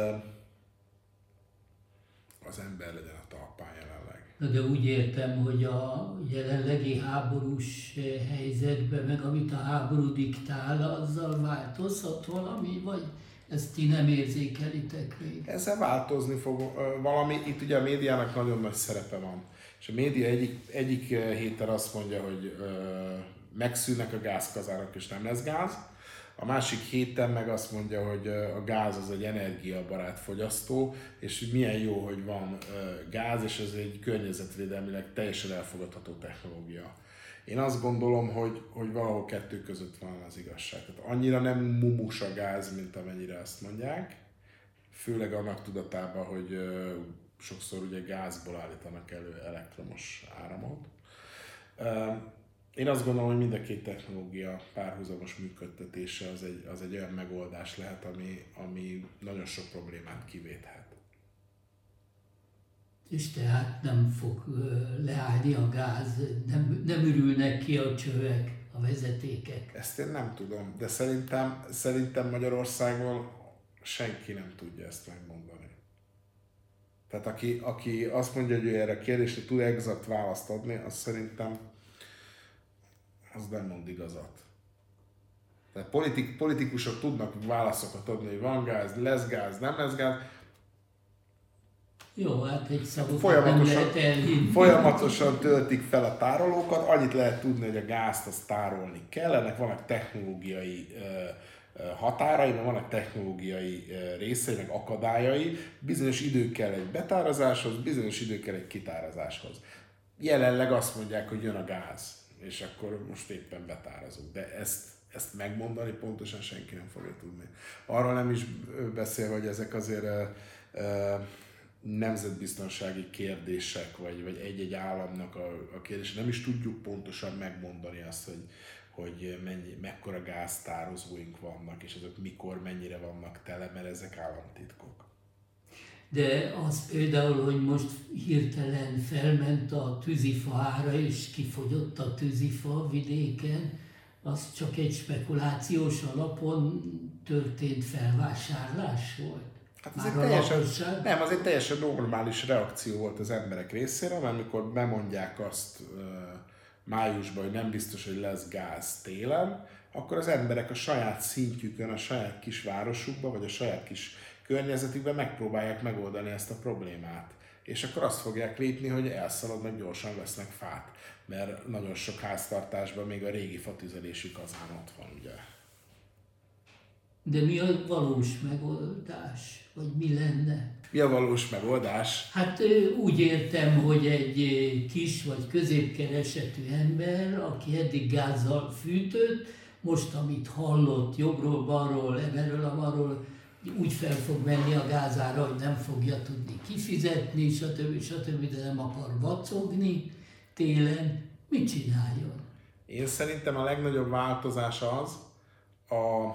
S1: az ember legyen a talpán jelenleg.
S2: De úgy értem, hogy a jelenlegi háborús helyzetben, meg amit a háború diktál, azzal változhat valami, vagy ezt ti nem érzékelitek még?
S1: Ezzel változni fog valami. Itt ugye a médiának nagyon nagy szerepe van. És a média egyik, egyik héten azt mondja, hogy megszűnnek a gázkazárok és nem lesz gáz. A másik héten meg azt mondja, hogy a gáz az egy energiabarát fogyasztó, és milyen jó, hogy van gáz, és ez egy környezetvédelmileg teljesen elfogadható technológia. Én azt gondolom, hogy, hogy valahol kettő között van az igazság. Tehát annyira nem mumus a gáz, mint amennyire azt mondják, főleg annak tudatában, hogy sokszor ugye gázból állítanak elő elektromos áramot. Én azt gondolom, hogy mind a két technológia párhuzamos működtetése az egy, az egy olyan megoldás lehet, ami, ami nagyon sok problémát kivéthet.
S2: És tehát nem fog leállni a gáz, nem, nem ürülnek ki a csövek, a vezetékek.
S1: Ezt én nem tudom, de szerintem, szerintem Magyarországon senki nem tudja ezt megmondani. Tehát aki, aki azt mondja, hogy ő erre a kérdésre tud exakt választ adni, az szerintem az nem mond igazat. Tehát politik, politikusok tudnak válaszokat adni, hogy van gáz, lesz gáz, nem lesz gáz.
S2: Jó, hát egy szavot
S1: Folyamatosan, folyamatosan töltik fel a tárolókat, annyit lehet tudni, hogy a gázt azt tárolni kell, ennek vannak technológiai határai, mert vannak technológiai részei, meg akadályai, bizonyos idő kell egy betárazáshoz, bizonyos idő kell egy kitárazáshoz. Jelenleg azt mondják, hogy jön a gáz, és akkor most éppen betárazunk, de ezt ezt megmondani pontosan senki nem fogja tudni. Arról nem is beszél, hogy ezek azért ö, ö, nemzetbiztonsági kérdések, vagy, vagy egy-egy államnak a, a kérdése. Nem is tudjuk pontosan megmondani azt, hogy, hogy mennyi, mekkora gáztározóink vannak, és azok mikor, mennyire vannak tele, mert ezek államtitkok.
S2: De az például, hogy most hirtelen felment a tűzifa ára, és kifogyott a tűzifa vidéken, az csak egy spekulációs alapon történt felvásárlás volt.
S1: Hát ez egy teljesen, nem, az egy teljesen normális reakció volt az emberek részéről, mert amikor bemondják azt uh, májusban, hogy nem biztos, hogy lesz gáz télen, akkor az emberek a saját szintjükön, a saját kis városukban, vagy a saját kis környezetükben megpróbálják megoldani ezt a problémát. És akkor azt fogják lépni, hogy elszaladnak, gyorsan vesznek fát. Mert nagyon sok háztartásban még a régi fatüzelésű kazán ott van, ugye.
S2: De mi a valós megoldás? Vagy mi lenne?
S1: Mi a valós megoldás?
S2: Hát úgy értem, hogy egy kis vagy középkeresetű ember, aki eddig gázzal fűtött, most amit hallott jobbról, balról, emerről, amarról, úgy fel fog menni a gázára, hogy nem fogja tudni kifizetni, stb. stb. de nem akar vacogni télen, mit csináljon?
S1: Én szerintem a legnagyobb változás az, a,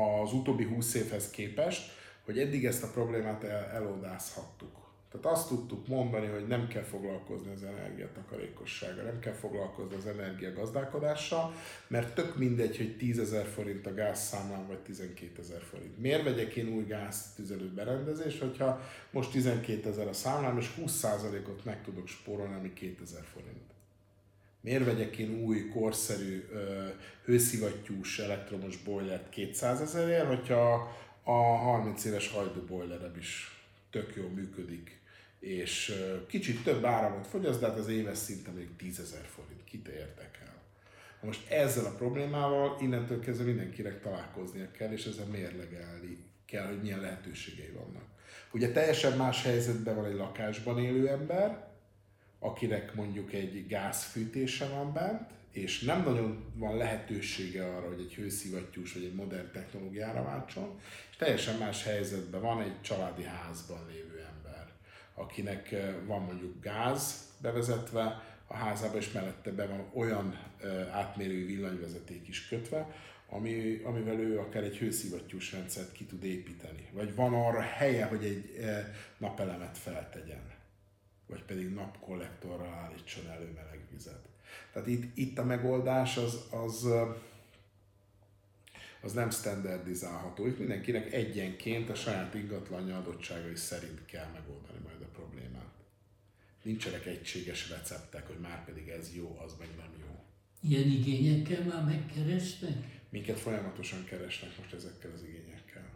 S1: az utóbbi 20 évhez képest, hogy eddig ezt a problémát el, eloldázhattuk. Tehát azt tudtuk mondani, hogy nem kell foglalkozni az energiatakarékossággal, nem kell foglalkozni az energiagazdálkodással, mert tök mindegy, hogy 10 ezer forint a gázszámlán, vagy 12 ezer forint. Miért vegyek én új gáztüzelő berendezés, hogyha most 12 ezer a számlám, és 20%-ot meg tudok spórolni, ami 2000 forint? Miért vegyek én új, korszerű, hőszivattyús elektromos boilert 200 ezerért, hogyha a 30 éves hajdú is tök jól működik, és kicsit több áramot fogyaszt, de hát az éves szinten még 10 ezer forint, kit érdekel. Most ezzel a problémával innentől kezdve mindenkinek találkoznia kell, és ezzel mérlegelni kell, hogy milyen lehetőségei vannak. Ugye teljesen más helyzetben van egy lakásban élő ember, akinek mondjuk egy gázfűtése van bent, és nem nagyon van lehetősége arra, hogy egy hőszivattyús vagy egy modern technológiára váltson, és teljesen más helyzetben van egy családi házban lévő ember, akinek eh, van mondjuk gáz bevezetve a házába, és mellette be van olyan eh, átmérő villanyvezeték is kötve, ami, amivel ő akár egy hőszivattyús rendszert ki tud építeni. Vagy van arra helye, hogy egy eh, napelemet feltegyen vagy pedig napkollektorral állítson elő meleg vizet. Tehát itt, itt a megoldás az, az, az nem standardizálható. Itt mindenkinek egyenként a saját ingatlanja adottságai szerint kell megoldani. Nincsenek egységes receptek, hogy már pedig ez jó, az meg nem jó.
S2: Ilyen igényekkel már megkeresnek?
S1: Minket folyamatosan keresnek most ezekkel az igényekkel.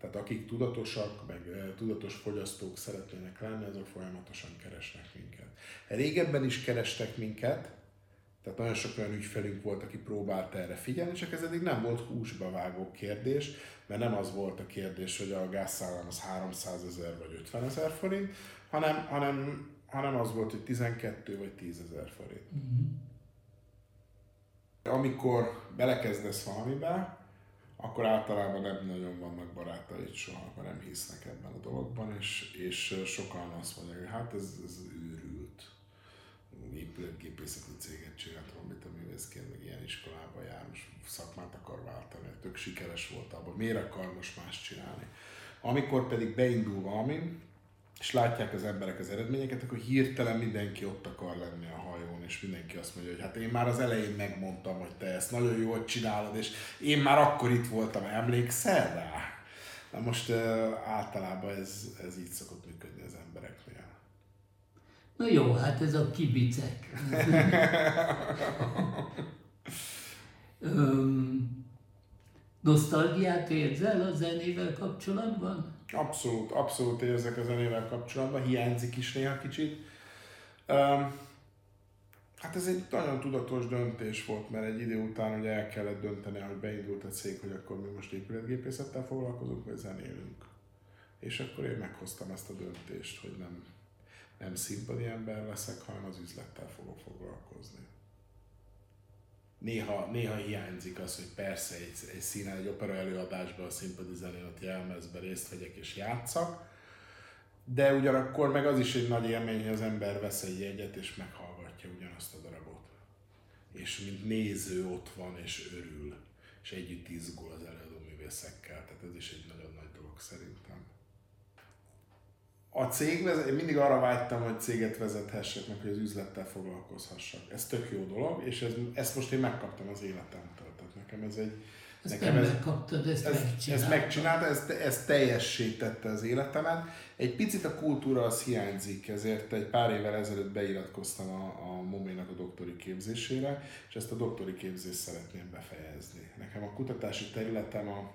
S1: Tehát akik tudatosak, meg tudatos fogyasztók szeretnének lenni, azok folyamatosan keresnek minket. Régebben is kerestek minket, tehát nagyon sok olyan ügyfelünk volt, aki próbált erre figyelni, csak ez eddig nem volt húsba vágó kérdés, mert nem az volt a kérdés, hogy a gázszállám az 300 ezer vagy 50 ezer forint, hanem, hanem, hanem az volt, hogy 12 vagy 10 ezer forint. Mm-hmm. Amikor belekezdesz valamibe, akkor általában nem nagyon vannak barátaid soha, akkor nem hisznek ebben a dologban, és, és sokan azt mondják, hogy hát ez, ez őrült. Épületgépészeti céget csinált valamit, a művészként, meg ilyen iskolába jár, most szakmát akar váltani, tök sikeres volt abban, miért akar most más csinálni. Amikor pedig beindul valami, és látják az emberek az eredményeket, akkor hirtelen mindenki ott akar lenni a hajón, és mindenki azt mondja, hogy hát én már az elején megmondtam, hogy te ezt nagyon jól csinálod, és én már akkor itt voltam, emlékszel rá? Na most uh, általában ez, ez így szokott működni az embereknél.
S2: Na jó, hát ez a kibicek. Öm, nosztalgiát érzel a zenével kapcsolatban?
S1: Abszolút, abszolút érzek a zenével kapcsolatban, hiányzik is néha kicsit. Um, hát ez egy nagyon tudatos döntés volt, mert egy idő után ugye el kellett dönteni, hogy beindult a cég, hogy akkor mi most épületgépészettel foglalkozunk, vagy zenélünk. És akkor én meghoztam ezt a döntést, hogy nem, nem színpadi ember leszek, hanem az üzlettel fogok foglalkozni néha, néha hiányzik az, hogy persze egy, egy színen, egy opera előadásban a színpadi zenén a jelmezben részt vegyek és játszak, de ugyanakkor meg az is egy nagy élmény, hogy az ember vesz egy jegyet és meghallgatja ugyanazt a darabot. És mint néző ott van és örül, és együtt izgul az előadó művészekkel. Tehát ez is egy nagyon nagy dolog szerintem a cég, én mindig arra vágytam, hogy céget vezethessek, meg hogy az üzlettel foglalkozhassak. Ez tök jó dolog, és ez, ezt most én megkaptam az életemtől. Tehát nekem ez egy...
S2: Ezt nekem ez, megkaptad, ezt ez, megcsinálta.
S1: Ezt megcsinálta, ezt, ezt teljesítette az életemet. Egy picit a kultúra az hiányzik, ezért egy pár évvel ezelőtt beiratkoztam a, a Moménak a doktori képzésére, és ezt a doktori képzést szeretném befejezni. Nekem a kutatási területem a,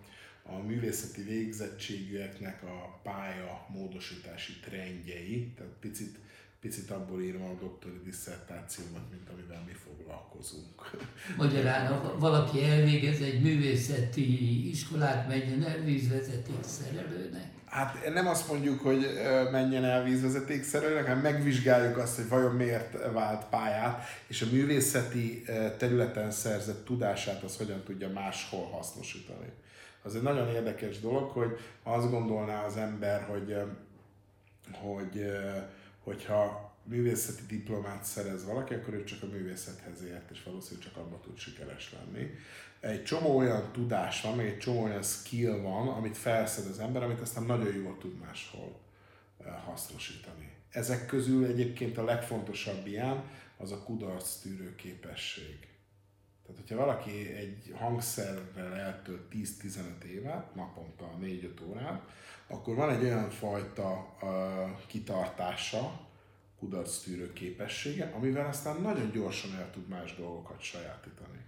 S1: a művészeti végzettségűeknek a pálya módosítási trendjei, tehát picit, picit abból írom a doktori disszertációmat, mint amivel mi foglalkozunk.
S2: Magyarán, valaki elvégez egy művészeti iskolát, menjen el vízvezetékszerelőnek?
S1: Hát nem azt mondjuk, hogy menjen el vízvezetékszerelőnek, hanem megvizsgáljuk azt, hogy vajon miért vált pályát, és a művészeti területen szerzett tudását az hogyan tudja máshol hasznosítani az egy nagyon érdekes dolog, hogy azt gondolná az ember, hogy, hogy hogyha művészeti diplomát szerez valaki, akkor ő csak a művészethez ért, és valószínűleg csak abban tud sikeres lenni. Egy csomó olyan tudás van, egy csomó olyan skill van, amit felszed az ember, amit aztán nagyon jól tud máshol hasznosítani. Ezek közül egyébként a legfontosabb ilyen az a kudarc tűrő képesség. Tehát, hogyha valaki egy hangszerrel eltölt 10-15 évet, naponta 4-5 órát, akkor van egy olyan fajta uh, kitartása, kudarctűrő képessége, amivel aztán nagyon gyorsan el tud más dolgokat sajátítani.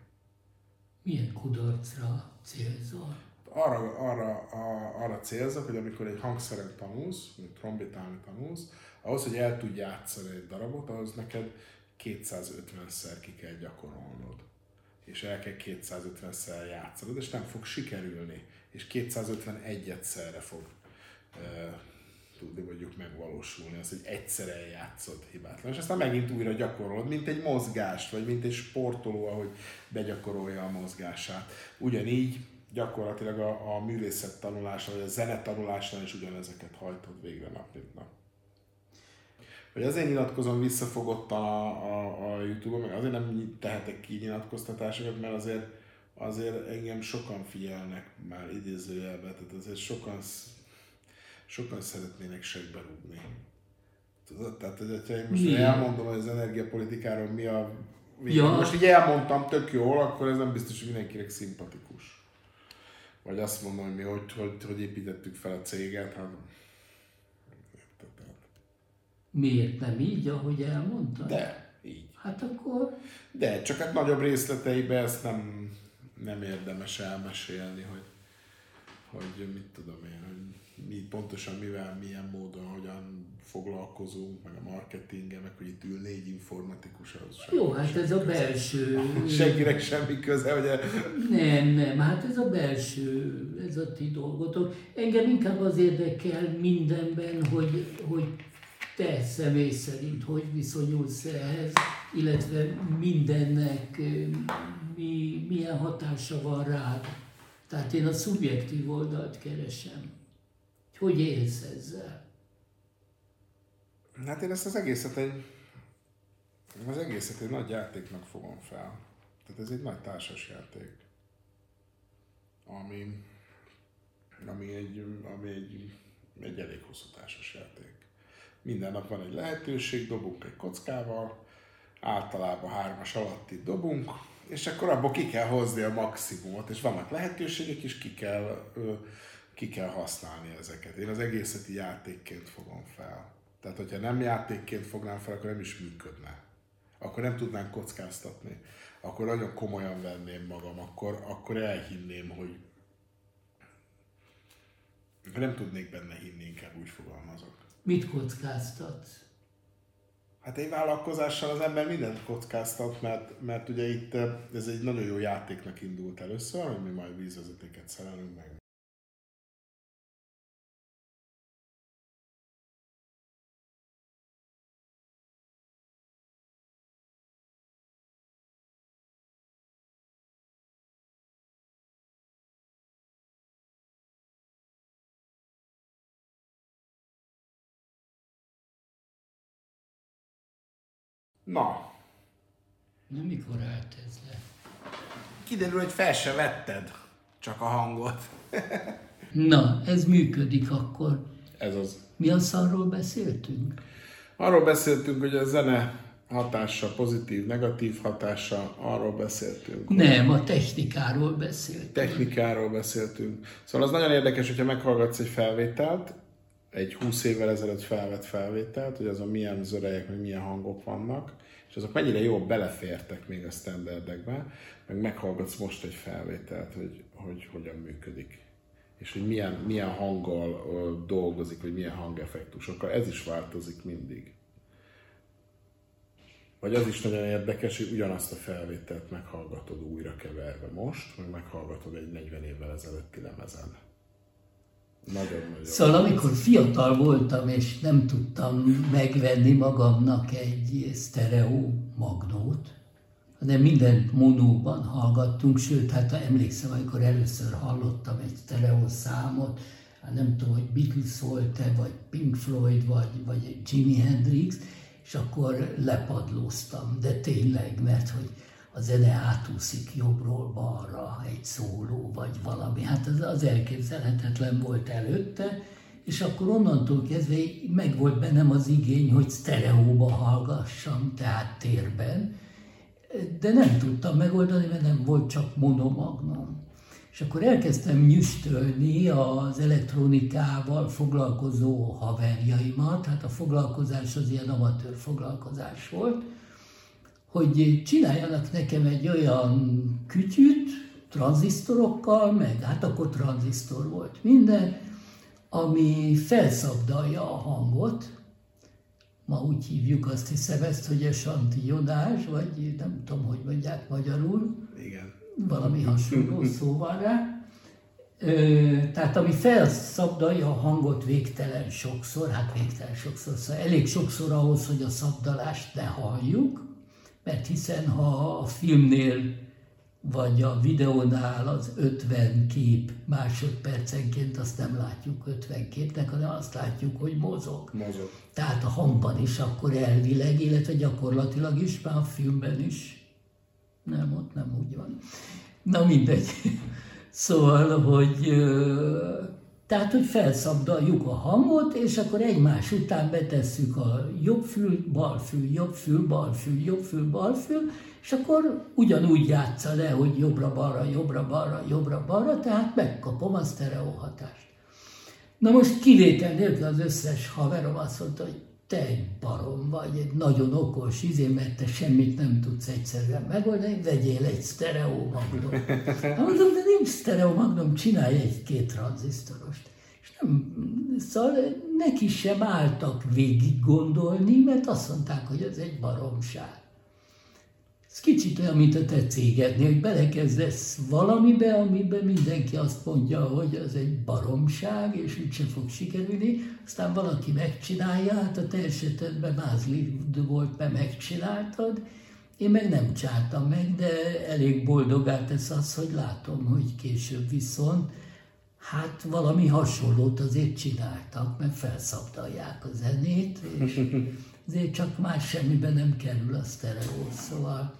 S2: Milyen kudarcra célzol?
S1: Arra, arra, a, arra célzok, hogy amikor egy hangszeren tanulsz, mint trombitálni tanulsz, ahhoz, hogy el tudj játszani egy darabot, ahhoz neked 250-szer ki kell gyakorolnod és el kell 250-szer játszanod, és nem fog sikerülni, és 251 egyszerre fog e, tudni mondjuk megvalósulni, az, hogy egyszer eljátszod hibátlan, és aztán megint újra gyakorolod, mint egy mozgást, vagy mint egy sportoló, ahogy begyakorolja a mozgását. Ugyanígy gyakorlatilag a, a művészet tanulásnál, vagy a zene tanulásnál is ugyanezeket hajtod végre nap mint nap hogy azért nyilatkozom visszafogottan a, a, a Youtube-on, meg azért nem tehetek ki nyilatkoztatásokat, mert azért, azért engem sokan figyelnek már idézőjelben, tehát azért sokan, sokan szeretnének segbe rúgni. Tudod? Tehát, hogyha én most mi? elmondom, hogy az energiapolitikáról mi a Ja. Most így elmondtam tök jól, akkor ez nem biztos, hogy mindenkinek szimpatikus. Vagy azt mondom, hogy mi hogy, hogy, hogy építettük fel a céget, hát
S2: Miért nem így, ahogy elmondtad?
S1: De, így.
S2: Hát akkor...
S1: De, csak hát nagyobb részleteiben ezt nem, nem érdemes elmesélni, hogy, hogy mit tudom én, hogy mi pontosan mivel, milyen módon, hogyan foglalkozunk, meg a marketinggel, meg hogy itt ül négy informatikus. Az
S2: Jó, hát ez a belső...
S1: Senkinek semmi köze, ugye?
S2: Nem, nem, hát ez a belső, ez a ti dolgotok. Engem inkább az érdekel mindenben, hogy, hogy te személy szerint hogy viszonyulsz ehhez, illetve mindennek mi, milyen hatása van rád. Tehát én a szubjektív oldalt keresem. Hogy élsz ezzel?
S1: Hát én ezt az egészet egy, az egészet egy nagy játéknak fogom fel. Tehát ez egy nagy társas játék. Ami, ami, egy, ami egy, egy elég hosszú társas játék. Minden nap van egy lehetőség, dobunk egy kockával, általában hármas alatti dobunk, és akkor abból ki kell hozni a maximumot, és vannak lehetőségek, és ki kell, ki kell használni ezeket. Én az egészeti játékként fogom fel. Tehát, hogyha nem játékként fognám fel, akkor nem is működne. Akkor nem tudnánk kockáztatni. Akkor nagyon komolyan venném magam, akkor, akkor elhinném, hogy nem tudnék benne hinni, inkább úgy fogalmazok.
S2: Mit kockáztatsz?
S1: Hát egy vállalkozással az ember mindent kockáztat, mert, mert ugye itt eh, ez egy nagyon jó játéknak indult először, hogy mi majd vízvezetéket szerelünk meg. Na,
S2: Na, mikor állt ez le?
S1: kiderül, hogy fel se vetted csak a hangot.
S2: Na, ez működik akkor.
S1: Ez az.
S2: Mi a szarról beszéltünk?
S1: Arról beszéltünk, hogy a zene hatása, pozitív, negatív hatása, arról beszéltünk.
S2: Nem, a technikáról beszéltünk.
S1: Technikáról beszéltünk. Szóval az nagyon érdekes, hogyha meghallgatsz egy felvételt, egy 20 évvel ezelőtt felvett felvételt, hogy azon milyen zörejek, meg milyen hangok vannak, és azok mennyire jól belefértek még a standardekbe, meg meghallgatsz most egy felvételt, hogy, hogy hogyan működik. És hogy milyen, milyen hanggal dolgozik, vagy milyen hangeffektusokkal. Ez is változik mindig. Vagy az is nagyon érdekes, hogy ugyanazt a felvételt meghallgatod újra keverve most, meg meghallgatod egy 40 évvel ezelőtti lemezen. Nagyon-nagyon.
S2: Szóval amikor fiatal voltam, és nem tudtam megvenni magamnak egy sztereó magnót, hanem mindent monóban hallgattunk, sőt, hát emlékszem, amikor először hallottam egy sztereó számot, hát nem tudom, hogy Beatles volt-e, vagy Pink Floyd, vagy, vagy Jimi Hendrix, és akkor lepadlóztam, de tényleg, mert hogy a zene átúszik jobbról balra, egy szóló, vagy valami. Hát az, az elképzelhetetlen volt előtte, és akkor onnantól kezdve meg volt bennem az igény, hogy sztereóba hallgassam, tehát térben, de nem tudtam megoldani, mert nem volt csak monomagnom. És akkor elkezdtem nyüstölni az elektronikával foglalkozó haverjaimat, hát a foglalkozás az ilyen amatőr foglalkozás volt, hogy csináljanak nekem egy olyan kütyüt, tranzisztorokkal, meg hát akkor tranzisztor volt minden, ami felszabdalja a hangot, ma úgy hívjuk azt hiszem ezt, hogy a santillonás, vagy nem tudom, hogy mondják magyarul,
S1: Igen.
S2: valami hasonló szó van rá. Ö, tehát ami felszabdalja a hangot végtelen sokszor, hát végtelen sokszor, szóval elég sokszor ahhoz, hogy a szabdalást ne halljuk, mert hiszen ha a filmnél vagy a videónál az 50 kép másodpercenként azt nem látjuk 50 képnek, hanem azt látjuk, hogy mozog.
S1: Mozog.
S2: Tehát a hangban is akkor elvileg, illetve gyakorlatilag is, már a filmben is. Nem, ott nem úgy van. Na mindegy. Szóval, hogy tehát, hogy felszabdaljuk a hangot, és akkor egymás után betesszük a jobb fül, bal fül, jobb fül, bal fül, jobb fül, bal fül, és akkor ugyanúgy játsza le, hogy jobbra-balra, jobbra-balra, jobbra-balra, tehát megkapom a sztereó hatást. Na most kivétel nélkül az összes haverom azt mondta, hogy te egy barom vagy, egy nagyon okos izé, mert te semmit nem tudsz egyszerűen megoldani, vegyél egy sztereó magnum. Mondom, de nincs sztereó magnum, csinálj egy-két tranzisztorost. És nem, szóval neki sem álltak végig gondolni, mert azt mondták, hogy ez egy baromság. Ez kicsit olyan, mint a te cégednél, hogy belekezdesz valamibe, amiben mindenki azt mondja, hogy ez egy baromság, és úgyse fog sikerülni, aztán valaki megcsinálja, hát a te esetedben mázli volt, mert megcsináltad, én meg nem csináltam meg, de elég boldogá tesz az, hogy látom, hogy később viszont hát valami hasonlót azért csináltak, mert felszabdalják a zenét, és azért csak más semmiben nem kerül a sztereó, szóval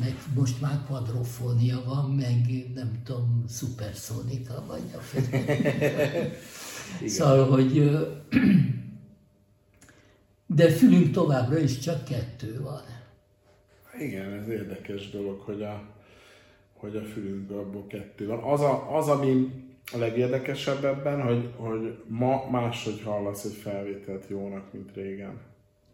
S2: meg most már quadrofónia van, meg nem tudom, szuperszonika vagy a. Szóval, hogy de fülünk továbbra is csak kettő van.
S1: Igen, ez érdekes dolog, hogy a, hogy a fülünkből abból kettő van. Az, a, az ami a legérdekesebb ebben, hogy, hogy ma máshogy hallasz egy felvételt jónak, mint régen.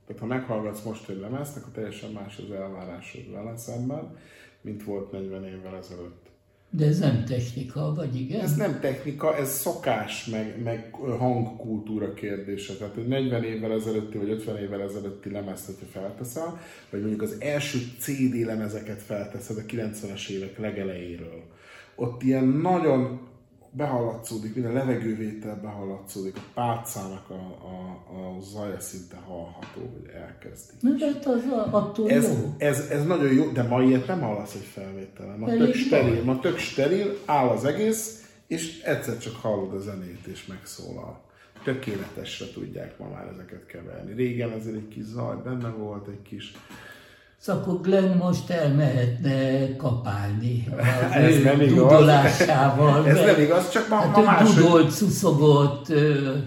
S1: Tehát ha meghallgatsz most egy lemezt, akkor teljesen más az elvárásod vele szemben, mint volt 40 évvel ezelőtt.
S2: De ez nem technika, vagy igen?
S1: Ez nem technika, ez szokás, meg, meg hangkultúra kérdése. Tehát egy 40 évvel ezelőtti, vagy 50 évvel ezelőtti lemezt, hogyha felteszel, vagy mondjuk az első CD lemezeket felteszed a 90-es évek legelejéről. Ott ilyen nagyon behallatszódik, minden levegővétel behallatszódik, a pálcának a, a, a zaja szinte hallható, hogy elkezdi.
S2: Na, de hát az attól
S1: ez,
S2: jó.
S1: Ez, ez, nagyon jó, de ma ilyet nem hallasz egy felvételen. Ma
S2: Elég
S1: tök steril, ma tök steril, áll az egész, és egyszer csak hallod a zenét, és megszólal. Tökéletesre tudják ma már ezeket keverni. Régen azért egy kis zaj benne volt, egy kis
S2: Szóval akkor Glenn most elmehetne kapálni az
S1: Ez nem igaz. Ez nem igaz, csak ma,
S2: Hát
S1: ma máshogy...
S2: dudolt, szuszogott,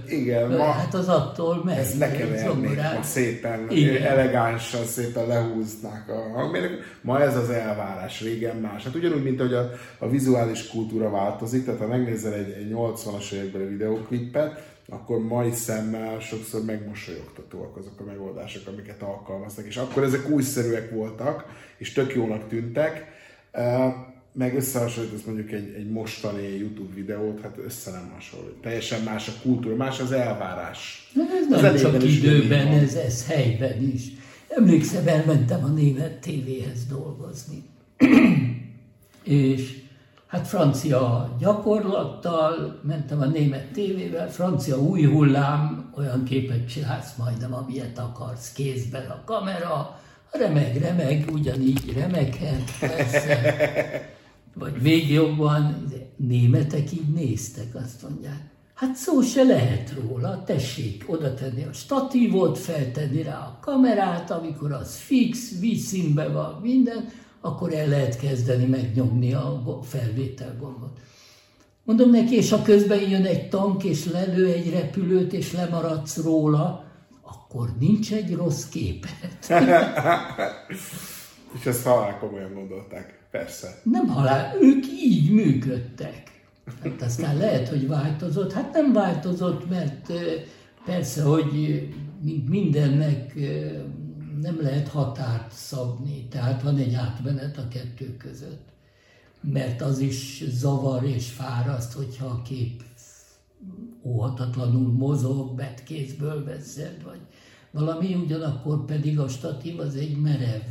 S1: Igen, ma-
S2: hát az attól megy.
S1: Ezt lekevernék, ma szépen,
S2: Igen.
S1: elegánsan, szépen lehúznák a hangmérnök. Ma ez az elvárás, régen más. Hát ugyanúgy, mint ahogy a, a vizuális kultúra változik, tehát ha megnézel egy, egy 80-as évekbeli videóklippet, akkor mai szemmel sokszor megmosolyogtatóak azok a megoldások, amiket alkalmaztak, és akkor ezek újszerűek voltak, és tök jónak tűntek, meg összehasonlítasz mondjuk egy, egy mostani YouTube videót, hát össze nem hasonlít. Teljesen más a kultúra, más az elvárás.
S2: Na, Ez nem
S1: elében
S2: csak időben, ez, ez helyben is. Emlékszem, elmentem a német tévéhez dolgozni. és hát francia gyakorlattal, mentem a német tévével, francia új hullám, olyan képet csinálsz majdnem, amilyet akarsz, kézben a kamera, remeg, remeg, ugyanígy remeghet, persze. Vagy még jobban, németek így néztek, azt mondják. Hát szó se lehet róla, tessék oda tenni a statívot, feltenni rá a kamerát, amikor az fix, vízszínbe van minden, akkor el lehet kezdeni megnyomni a felvétel gombot. Mondom neki, és ha közben jön egy tank, és lelő egy repülőt, és lemaradsz róla, akkor nincs egy rossz képet.
S1: És ezt halál komolyan gondolták. Persze.
S2: Nem halál, ők így működtek. Hát aztán lehet, hogy változott. Hát nem változott, mert persze, hogy mint mindennek nem lehet határt szabni, tehát van egy átmenet a kettő között. Mert az is zavar és fáraszt, hogyha a kép óhatatlanul mozog, betkézből veszed, vagy valami, ugyanakkor pedig a statív az egy merev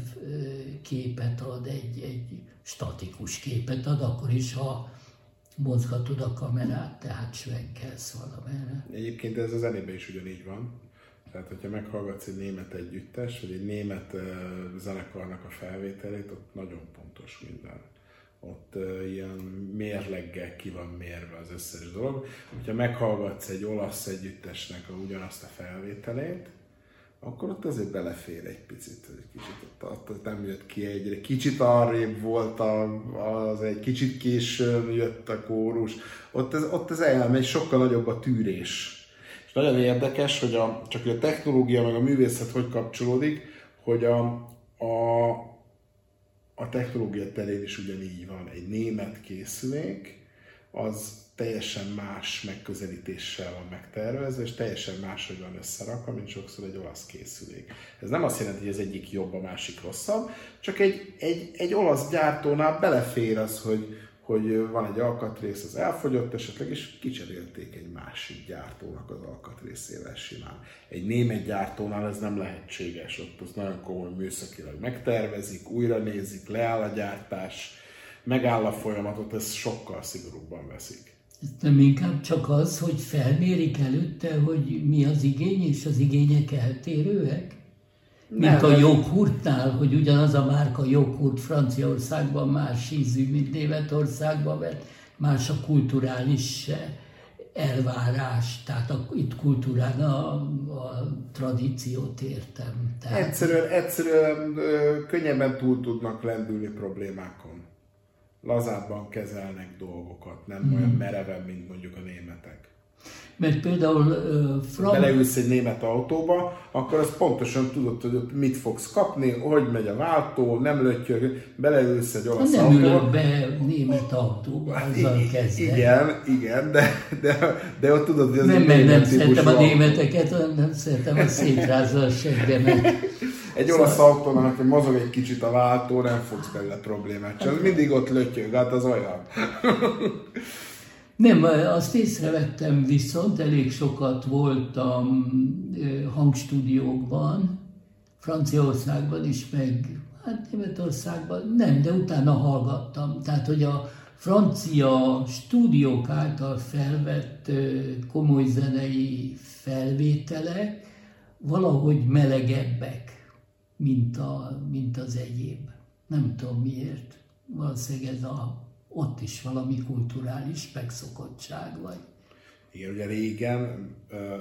S2: képet ad, egy, egy statikus képet ad, akkor is, ha mozgatod a kamerát, tehát svenkelsz valamerre.
S1: Egyébként ez a zenében is ugyanígy van. Tehát, hogyha meghallgatsz egy német együttes, vagy egy német uh, zenekarnak a felvételét, ott nagyon pontos minden. Ott uh, ilyen mérleggel ki van mérve az összes dolog. Hogyha meghallgatsz egy olasz együttesnek a ugyanazt a felvételét, akkor ott azért belefér egy picit, hogy kicsit ott, ott, nem jött ki egyre. Kicsit arrébb volt a, az egy kicsit későn jött a kórus. Ott ez, ott ez elmegy, sokkal nagyobb a tűrés. És nagyon érdekes, hogy a, csak hogy a technológia meg a művészet hogy kapcsolódik, hogy a, a, a technológia terén is ugyanígy van. Egy német készülék, az teljesen más megközelítéssel van megtervezve, és teljesen máshogy van összerakva, mint sokszor egy olasz készülék. Ez nem azt jelenti, hogy az egyik jobb, a másik rosszabb, csak egy, egy, egy olasz gyártónál belefér az, hogy, hogy van egy alkatrész, az elfogyott esetleg, és kicserélték egy másik gyártónak az alkatrészével simán. Egy német gyártónál ez nem lehetséges, ott az nagyon komoly műszakilag megtervezik, újra nézik, leáll a gyártás, megáll a folyamatot, ez sokkal szigorúbban veszik.
S2: Nem inkább csak az, hogy felmérik előtte, hogy mi az igény, és az igények eltérőek? Mint a joghurtnál, hogy ugyanaz a márka joghurt Franciaországban más ízű, mint Németországban, mert más a kulturális elvárás, tehát a, itt kultúrán a, a tradíciót értem. Tehát
S1: Egyszerűen, egyszerűen ö, könnyebben túl tudnak lendülni problémákon. Lazábban kezelnek dolgokat, nem hmm. olyan mereven, mint mondjuk a németek.
S2: Mert például uh,
S1: Frank... Beleülsz egy német autóba, akkor az pontosan tudod, hogy ott mit fogsz kapni, hogy megy a váltó, nem lötyög, beleülsz egy olasz
S2: nem autóba. Nem ülök be német autóba, azzal kezdve.
S1: Igen, igen, de, de, de ott tudod, hogy az
S2: Nem, mert nem szeretem a németeket, nem szeretem a szétrázza a seggemet.
S1: Egy szóval... olasz autónak, aki mozog egy kicsit a váltó, nem fogsz belőle problémát csak mindig ott lötyög, hát az olyan.
S2: Nem, azt észrevettem viszont, elég sokat voltam hangstúdiókban, Franciaországban is, meg hát Németországban, nem, de utána hallgattam. Tehát, hogy a francia stúdiók által felvett komoly zenei felvételek valahogy melegebbek, mint, a, mint az egyéb. Nem tudom miért. Valószínűleg ez a ott is valami kulturális megszokottság vagy.
S1: Igen, ugye régen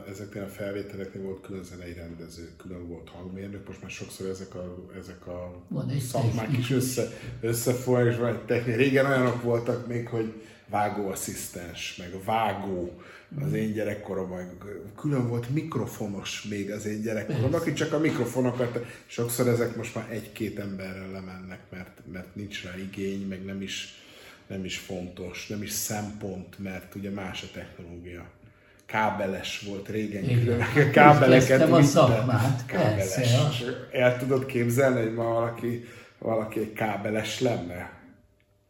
S1: ezeknél a felvételeknél volt külön zenei rendező, külön volt hangmérnök, most már sokszor ezek a, ezek a
S2: van
S1: szakmák is össze, összefolynak, és van egy technika. Régen olyanok voltak még, hogy vágóasszisztens, meg vágó, az én gyerekkoromban külön volt mikrofonos még az én gyerekkoromban, aki csak a mikrofonokat, sokszor ezek most már egy-két emberrel lemennek, mert, mert nincs rá igény, meg nem is, nem is fontos, nem is szempont, mert ugye más a technológia. Kábeles volt régen,
S2: Igen. kábeleket a szakmát,
S1: kábeles. Persze. El tudod képzelni, hogy ma valaki, valaki egy kábeles lenne?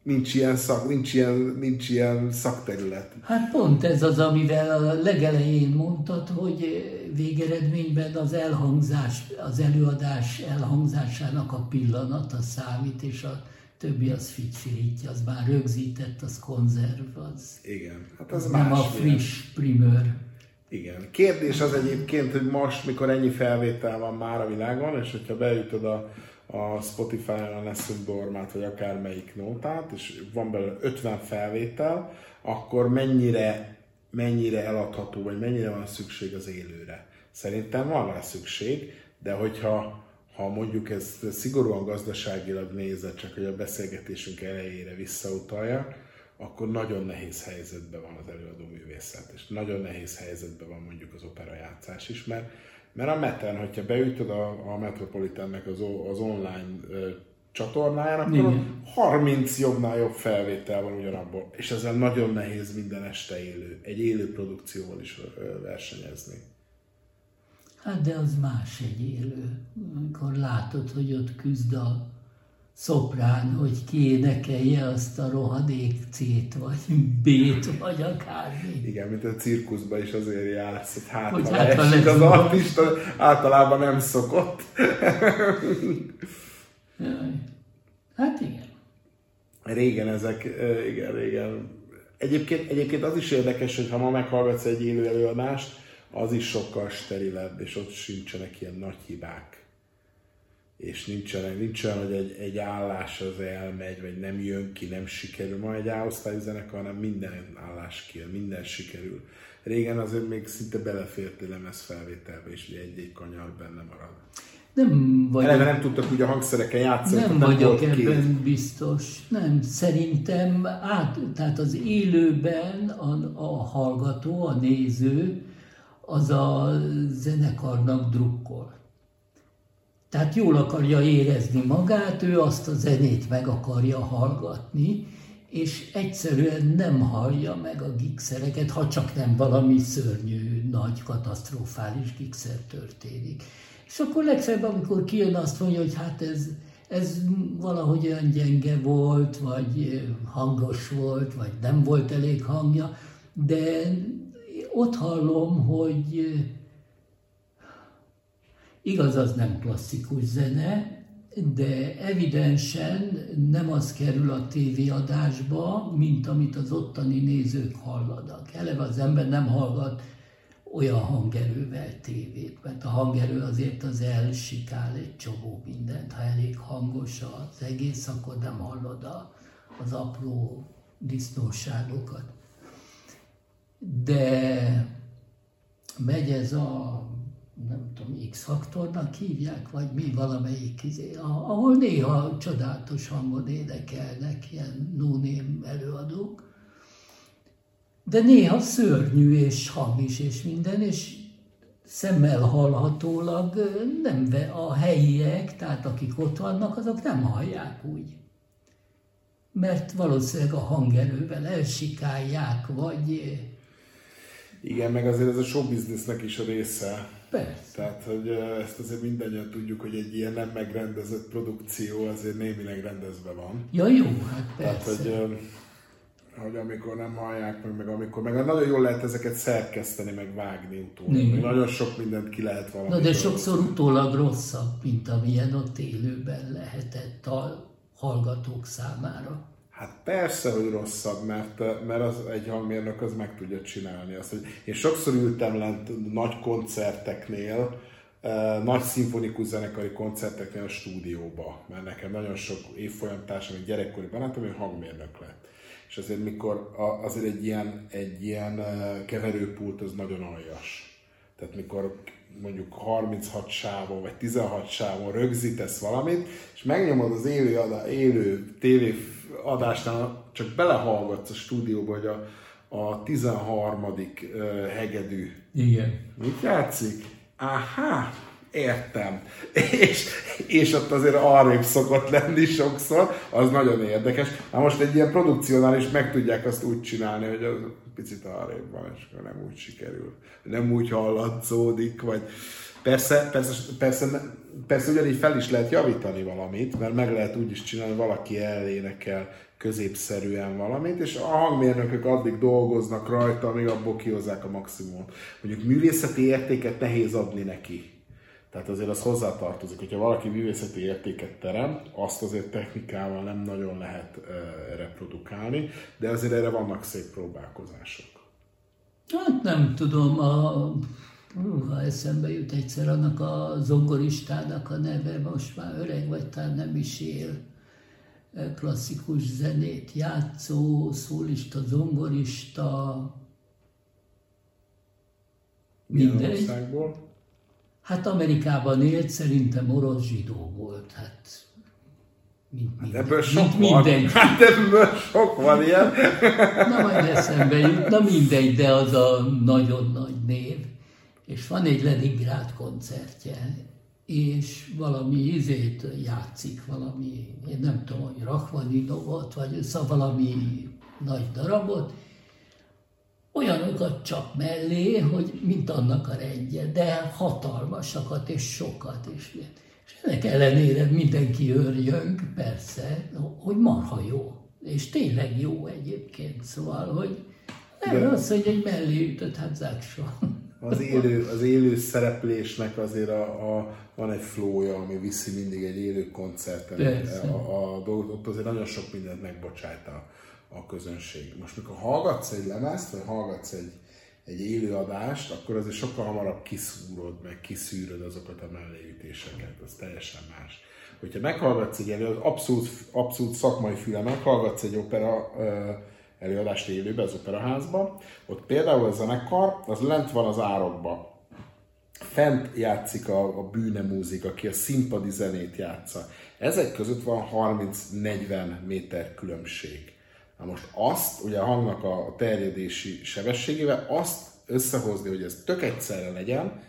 S1: Nincs ilyen, szak, nincs, ilyen, nincs ilyen szakterület.
S2: Hát pont ez az, amivel a legelején mondtad, hogy végeredményben az elhangzás, az előadás elhangzásának a pillanata számít, és a többi az ficsirítja, az már rögzített, az konzerv, az,
S1: Igen, hát az,
S2: az nem a friss primőr.
S1: Igen. Kérdés az egyébként, hogy most, mikor ennyi felvétel van már a világon, és hogyha beütöd a, a Spotify-on a Lessons Dormát, vagy akármelyik nótát, és van belőle 50 felvétel, akkor mennyire, mennyire eladható, vagy mennyire van szükség az élőre. Szerintem van rá szükség, de hogyha ha mondjuk ezt szigorúan gazdaságilag nézed, csak hogy a beszélgetésünk elejére visszautalja, akkor nagyon nehéz helyzetben van az előadó művészet, és nagyon nehéz helyzetben van mondjuk az operajátszás is, mert, mert a Meten, hogyha beütöd a, a Metropolitannek az, az online ö, csatornáján, akkor Igen. 30 jobbnál jobb felvétel van ugyanabból, és ezzel nagyon nehéz minden este élő, egy élő produkcióval is versenyezni.
S2: Hát de az más egy élő, amikor látod, hogy ott küzd a szoprán, hogy kiénekelje azt a rohadék C-t, vagy B-t, vagy akármi.
S1: Igen, mint a cirkuszban is azért játsz, hogy hát hogy hát, esik az artista, általában nem szokott.
S2: Hát igen.
S1: Régen ezek, igen, régen. Egyébként, egyébként az is érdekes, hogy ha ma meghallgatsz egy élő előadást, az is sokkal sterilebb, és ott sincsenek ilyen nagy hibák. És nincsenek, nincs olyan, hogy egy, egy állás az elmegy, vagy nem jön ki, nem sikerül. Ma egy áosztályú zenekar, hanem minden állás ki, minden sikerül. Régen azért még szinte belefértél lemez felvételbe, és egy-egy kanyar benne marad.
S2: Nem vagyok,
S1: Eleve nem tudtak ugye a hangszereken játszani.
S2: Nem, nem vagyok ebben két. biztos. Nem, szerintem át, tehát az élőben a, a hallgató, a néző az a zenekarnak drukkol. Tehát jól akarja érezni magát, ő azt a zenét meg akarja hallgatni, és egyszerűen nem hallja meg a gigszereket, ha csak nem valami szörnyű, nagy, katasztrofális gigszer történik. És akkor legfeljebb, amikor kijön azt mondja, hogy hát ez, ez valahogy olyan gyenge volt, vagy hangos volt, vagy nem volt elég hangja, de ott hallom, hogy igaz, az nem klasszikus zene, de evidensen nem az kerül a tévéadásba, mint amit az ottani nézők hallanak. Eleve az ember nem hallgat olyan hangerővel tévét, mert a hangerő azért az elsikál egy csomó mindent. Ha elég hangos az egész, akkor nem hallod az apró disznóságokat de megy ez a nem tudom, X-faktornak hívják, vagy mi valamelyik, izé, ahol néha csodálatos hangon énekelnek ilyen no előadók, de néha szörnyű és hamis és minden, és szemmel hallhatólag nem a helyiek, tehát akik ott vannak, azok nem hallják úgy. Mert valószínűleg a hangerővel elsikálják, vagy...
S1: Igen, meg azért ez a show businessnek is a része.
S2: Persze.
S1: Tehát, hogy ezt azért mindannyian tudjuk, hogy egy ilyen nem megrendezett produkció azért némileg rendezve van.
S2: Ja, jó, hát
S1: persze. Tehát, hogy hogy amikor nem hallják meg, meg amikor, meg nagyon jól lehet ezeket szerkeszteni, meg vágni utólag. Meg nagyon sok mindent ki lehet valami.
S2: Na de sokszor utólag rosszabb, mint amilyen ott élőben lehetett a hallgatók számára.
S1: Hát persze, hogy rosszabb, mert, mert az egy hangmérnök az meg tudja csinálni azt. Hogy én sokszor ültem lent nagy koncerteknél, nagy szimfonikus zenekari koncerteknél a stúdióba, mert nekem nagyon sok évfolyamtársam, egy gyerekkori barátom, hogy hangmérnök lett és azért mikor azért egy ilyen, egy ilyen keverőpult az nagyon aljas. Tehát mikor mondjuk 36 sávon vagy 16 sávon rögzítesz valamit, és megnyomod az élő, élő tévé adásnál, csak belehallgatsz a stúdióba, hogy a, a 13. hegedű.
S2: Igen.
S1: Mit játszik? Aha, értem. És, és ott azért arrébb szokott lenni sokszor, az nagyon érdekes. Na most egy ilyen produkciónál is meg tudják azt úgy csinálni, hogy az picit arrébb van, és akkor nem úgy sikerül. Nem úgy hallatszódik, vagy persze, persze, persze, persze ugyanígy fel is lehet javítani valamit, mert meg lehet úgy is csinálni, hogy valaki elénekel középszerűen valamit, és a hangmérnökök addig dolgoznak rajta, amíg abból kihozzák a maximumot. Mondjuk művészeti értéket nehéz adni neki tehát azért az hozzátartozik, hogyha valaki művészeti értéket terem, azt azért technikával nem nagyon lehet uh, reprodukálni, de azért erre vannak szép próbálkozások.
S2: Hát nem tudom, a, ha eszembe jut egyszer annak a zongoristának a neve, most már öreg vagy, talán nem is él, klasszikus zenét játszó, szólista, zongorista,
S1: mindegy.
S2: Hát Amerikában élt, szerintem orosz zsidó volt. Hát,
S1: mint hát ebből sok mint van. Mindegy. Hát ebből sok van ilyen.
S2: Na majd eszembe jut, na mindegy, de az a nagyon nagy név. És van egy Leningrád koncertje, és valami izét játszik, valami, én nem tudom, hogy Rachmaninovot, vagy szóval valami nagy darabot, olyanokat csak mellé, hogy mint annak a rendje, de hatalmasakat és sokat is. És ennek ellenére mindenki őrjönk, persze, hogy marha jó. És tényleg jó egyébként, szóval, hogy nem de az, hogy egy mellé ütött, hát záksa.
S1: Az élő, az élő szereplésnek azért a, a, van egy flója, ami viszi mindig egy élő koncerten. A, a, a, ott azért nagyon sok mindent megbocsájt a, a közönség. Most mikor hallgatsz egy lemezt, vagy hallgatsz egy, egy élőadást, akkor azért sokkal hamarabb kiszúrod, meg kiszűröd azokat a melléütéseket, az teljesen más. Hogyha meghallgatsz egy előadást, abszolút, abszolút szakmai füle, meghallgatsz egy opera előadást élőbe az operaházba, ott például a zenekar, az lent van az árokba. Fent játszik a, a bűne múzik, aki a színpadi zenét játsza. Ezek között van 30-40 méter különbség Na most azt, ugye a hangnak a terjedési sebességével, azt összehozni, hogy ez tök egyszerre legyen,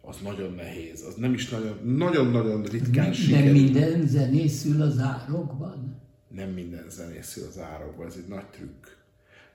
S1: az nagyon nehéz. Az nem is nagyon, nagyon-nagyon ritkán sikerül.
S2: Nem minden zenészül az árokban?
S1: Nem minden zenészül az árokban, ez egy nagy trükk.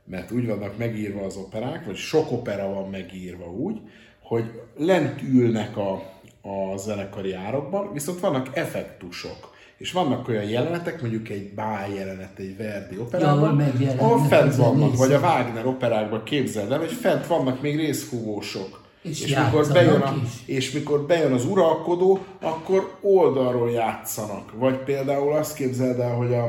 S1: Mert úgy vannak megírva az operák, vagy sok opera van megírva úgy, hogy lent ülnek a, a zenekari árokban, viszont vannak effektusok és vannak olyan jelenetek, mondjuk egy bál jelenet egy Verdi operában, ja, ahol fent vannak, vagy a Wagner operákban képzeld el, hogy fent vannak még részfúvósok.
S2: És, és, mikor bejön a,
S1: és mikor bejön az uralkodó, akkor oldalról játszanak. Vagy például azt képzeld el, hogy a,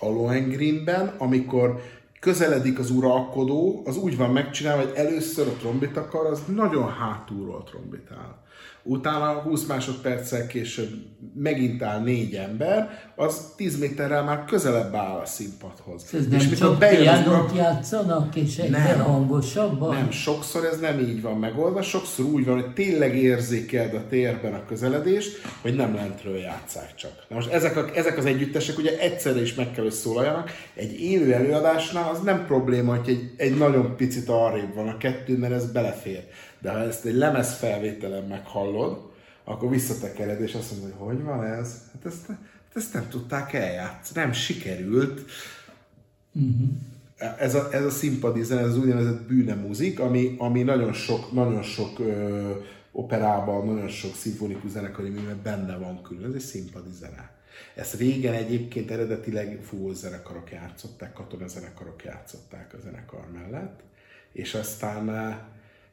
S1: a Lohengrinben, amikor közeledik az uralkodó, az úgy van megcsinálva, hogy először a trombitakar az nagyon hátulról trombitál utána 20 másodperccel később megint áll négy ember, az 10 méterrel már közelebb áll a színpadhoz.
S2: Ez nem és csak pianót játszanak, és egyre hangosabban?
S1: Nem, sokszor ez nem így van megoldva, sokszor úgy van, hogy tényleg érzékeld a térben a közeledést, hogy nem lentről játszák csak. Na most ezek, a, ezek az együttesek ugye egyszerre is meg kell, hogy szólaljanak. Egy élő előadásnál az nem probléma, hogy egy, egy nagyon picit arrébb van a kettő, mert ez belefér. De ha ezt egy lemez felvételen meghallod, akkor visszatekered, és azt mondod, hogy hogy van ez? Hát ezt, hát ezt nem tudták eljátszani, nem sikerült. Uh-huh. Ez, a, ez a színpadi zene, ez az úgynevezett bűne muzik, ami, ami nagyon sok, nagyon sok ö, operában, nagyon sok szimfonikus zenekari műben benne van külön. Ez egy színpadi zene. Ezt régen egyébként eredetileg fúvó zenekarok játszották, katonazenekarok játszották a zenekar mellett, és aztán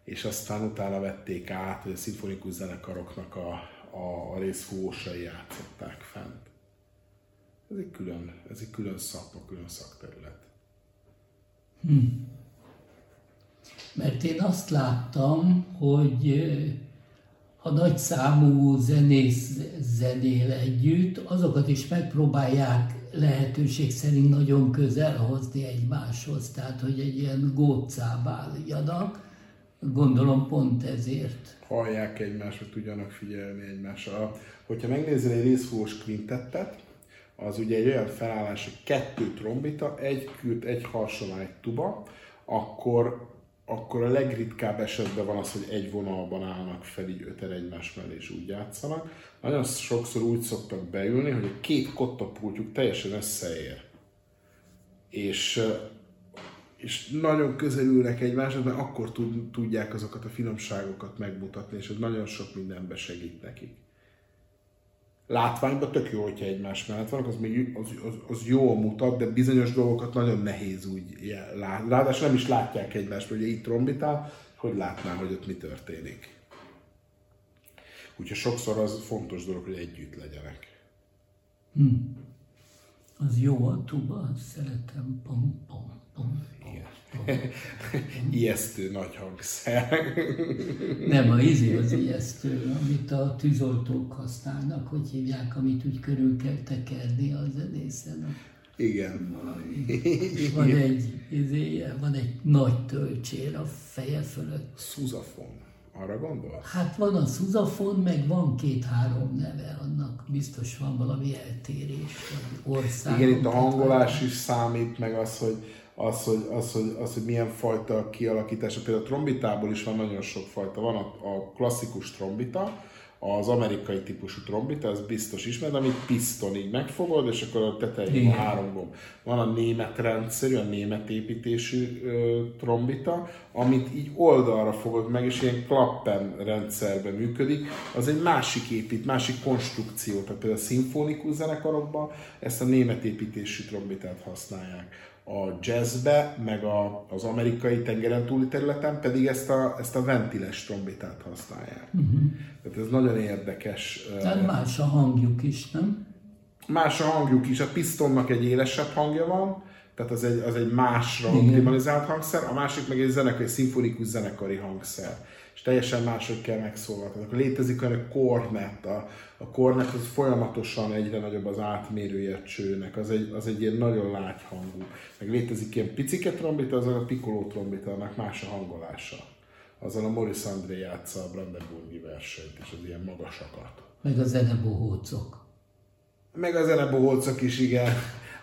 S1: és aztán utána vették át, hogy a szimfonikus zenekaroknak a, a, a részfúvósai játszották fent. Ez egy külön, ez egy külön szakma, külön szakterület. Hm.
S2: Mert én azt láttam, hogy a nagy számú zenész zenél együtt, azokat is megpróbálják lehetőség szerint nagyon közel hozni egymáshoz, tehát hogy egy ilyen gócába álljanak, Gondolom pont ezért.
S1: Hallják egymást, hogy tudjanak figyelni egymásra. Hogyha megnézel egy részfúvós kvintettet, az ugye egy olyan felállás, hogy kettő trombita, egy kürt, egy harsolány, egy tuba, akkor, akkor a legritkább esetben van az, hogy egy vonalban állnak fel így öten egymás mellé és úgy játszanak. Nagyon sokszor úgy szoktak beülni, hogy a két kottapultjuk teljesen összeér. És és nagyon közelülnek egymáshoz, mert akkor tud, tudják azokat a finomságokat megmutatni, és ez nagyon sok mindenbe segít nekik. Látványban tök jó, hogyha egymás mellett vannak, az, még, az, az, az jó mutat, de bizonyos dolgokat nagyon nehéz úgy látni. Ráadásul nem is látják egymást, hogy itt trombitál, hogy látná, hogy ott mi történik. Úgyhogy sokszor az fontos dolog, hogy együtt legyenek.
S2: Hmm. Az jó a tuba, szeretem. Pom, pom.
S1: ijesztő nagy hangszer.
S2: Nem, a izi az ijesztő, amit a tűzoltók használnak, hogy hívják, amit úgy körül kell tekerni a zenészen.
S1: Igen.
S2: Van egy, izéje, van egy nagy tölcsér a feje fölött.
S1: Szuzafon. Arra gondol?
S2: Hát van a szuzafon, meg van két-három neve, annak biztos van valami eltérés, vagy ország.
S1: Igen, itt a hangolás is számít, meg az, hogy az, hogy, az, hogy, az, hogy milyen fajta kialakítása. Például a trombitából is van nagyon sok fajta. Van a, a klasszikus trombita, az amerikai típusú trombita, ez biztos ismered, amit piszton így megfogod, és akkor a tetején van három gomb. Van a német rendszerű, a német építésű ö, trombita, amit így oldalra fogod meg, és ilyen klappen rendszerben működik. Az egy másik épít, másik konstrukció. Tehát például a szimfonikus zenekarokban ezt a német építésű trombitát használják a jazzbe, meg a, az amerikai tengeren túli területen pedig ezt a, ezt a ventiles trombitát használják. Uh-huh. Tehát ez nagyon érdekes.
S2: Tehát más a hangjuk is, nem?
S1: Más a hangjuk is. A pistonnak egy élesebb hangja van, tehát az egy, az egy másra optimalizált hangszer, a másik meg egy zenekari, szimfonikus zenekari hangszer teljesen máshogy kell megszólaltatni. Létezik olyan, hogy kornet, a, a kornet az folyamatosan egyre nagyobb az átmérője csőnek, az egy, az egy ilyen nagyon lágy hangú. Meg létezik ilyen picike trombita, az a piccolo trombita, annak más a hangolása. Azzal a Morris André játsza a Brandenburgi versenyt, és az ilyen magasakat.
S2: Meg a zenebohócok.
S1: Meg a zenebohócok is, igen.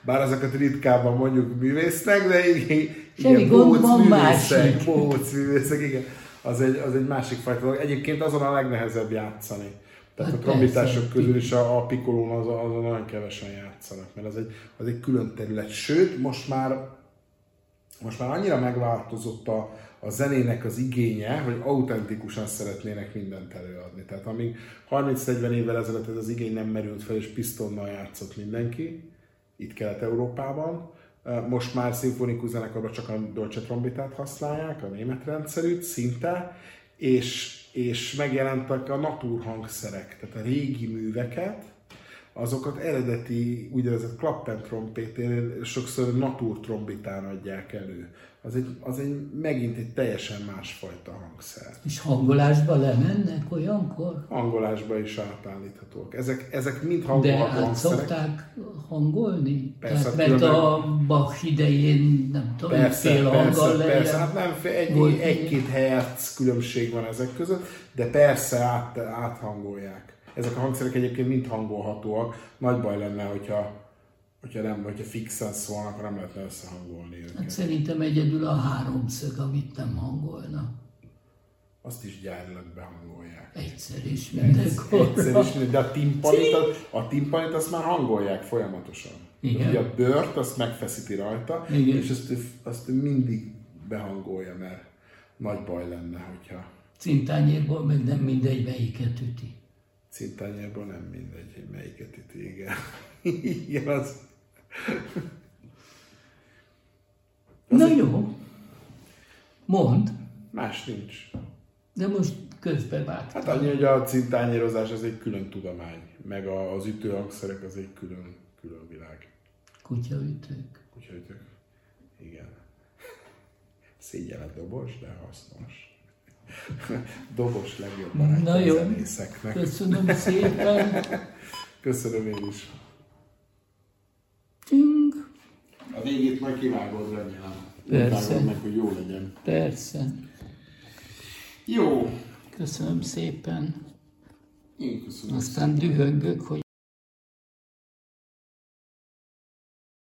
S1: Bár azokat ritkában mondjuk művésznek, de igen,
S2: Semmi gond van másik.
S1: Bohóc művészek, igen az egy, az egy másik fajta dolog. Egyébként azon a legnehezebb játszani. Tehát hát a trombitások közül is a, a pikolón azon, azon nagyon kevesen játszanak, mert az egy, az egy külön terület. Sőt, most már, most már annyira megváltozott a, a zenének az igénye, hogy autentikusan szeretnének mindent előadni. Tehát amíg 30-40 évvel ezelőtt ez az igény nem merült fel, és pisztonnal játszott mindenki, itt Kelet-Európában, most már szimfonikus zenekarban csak a Dolce trombitát használják, a német rendszerűt szinte, és, és megjelentek a naturhangszerek, tehát a régi műveket, azokat eredeti úgynevezett klappen trompéténél sokszor natúr trombitán adják elő. Az egy, az egy megint egy teljesen másfajta hangszer.
S2: És hangolásba lemennek olyankor?
S1: Hangolásba is átállíthatók. Ezek, ezek mind
S2: De
S1: hangolható
S2: át
S1: hangszerek.
S2: szokták hangolni?
S1: Persze,
S2: Tehát, mert a Bach idején, nem tudom,
S1: Persze,
S2: fél
S1: persze, persze,
S2: lejjebb.
S1: hát nem, egy, egy-két herc különbség van ezek között, de persze át, áthangolják. Ezek a hangszerek egyébként mind hangolhatóak. Nagy baj lenne, hogyha, hogyha nem, hogyha fixen szólnak, akkor nem lehetne összehangolni őket.
S2: Hát szerintem egyedül a háromszög, amit nem hangolna.
S1: Azt is gyárilag behangolják.
S2: Egyszer is
S1: Egyszer
S2: mindenkorra.
S1: is, de a timpanit, a timpanit azt már hangolják folyamatosan.
S2: Igen.
S1: Ugye a bőrt azt megfeszíti rajta,
S2: Igen.
S1: és azt azt mindig behangolja, mert nagy baj lenne, hogyha
S2: Cintányérból meg nem mindegy, melyiket üti.
S1: cintányából nem mindegy, hogy melyiket itt igen. igen, az...
S2: Na jó, mondd,
S1: Más nincs.
S2: de most közbevágtam.
S1: Hát annyi, hogy a cintányérozás az egy külön tudomány, meg az ütőhangszerek az egy külön, külön világ.
S2: Kutyaütők.
S1: Úgyhogy igen. Szégyelet dobos, de hasznos. Dobos legjobb
S2: Na
S1: barátja a
S2: jó. Köszönöm szépen.
S1: Köszönöm én is.
S2: Csing.
S1: A végét majd kivágod, remélem.
S2: Persze.
S1: Meg, hogy jó legyen.
S2: Persze.
S1: Jó.
S2: Köszönöm szépen.
S1: Én köszönöm.
S2: Aztán dühöngök, hogy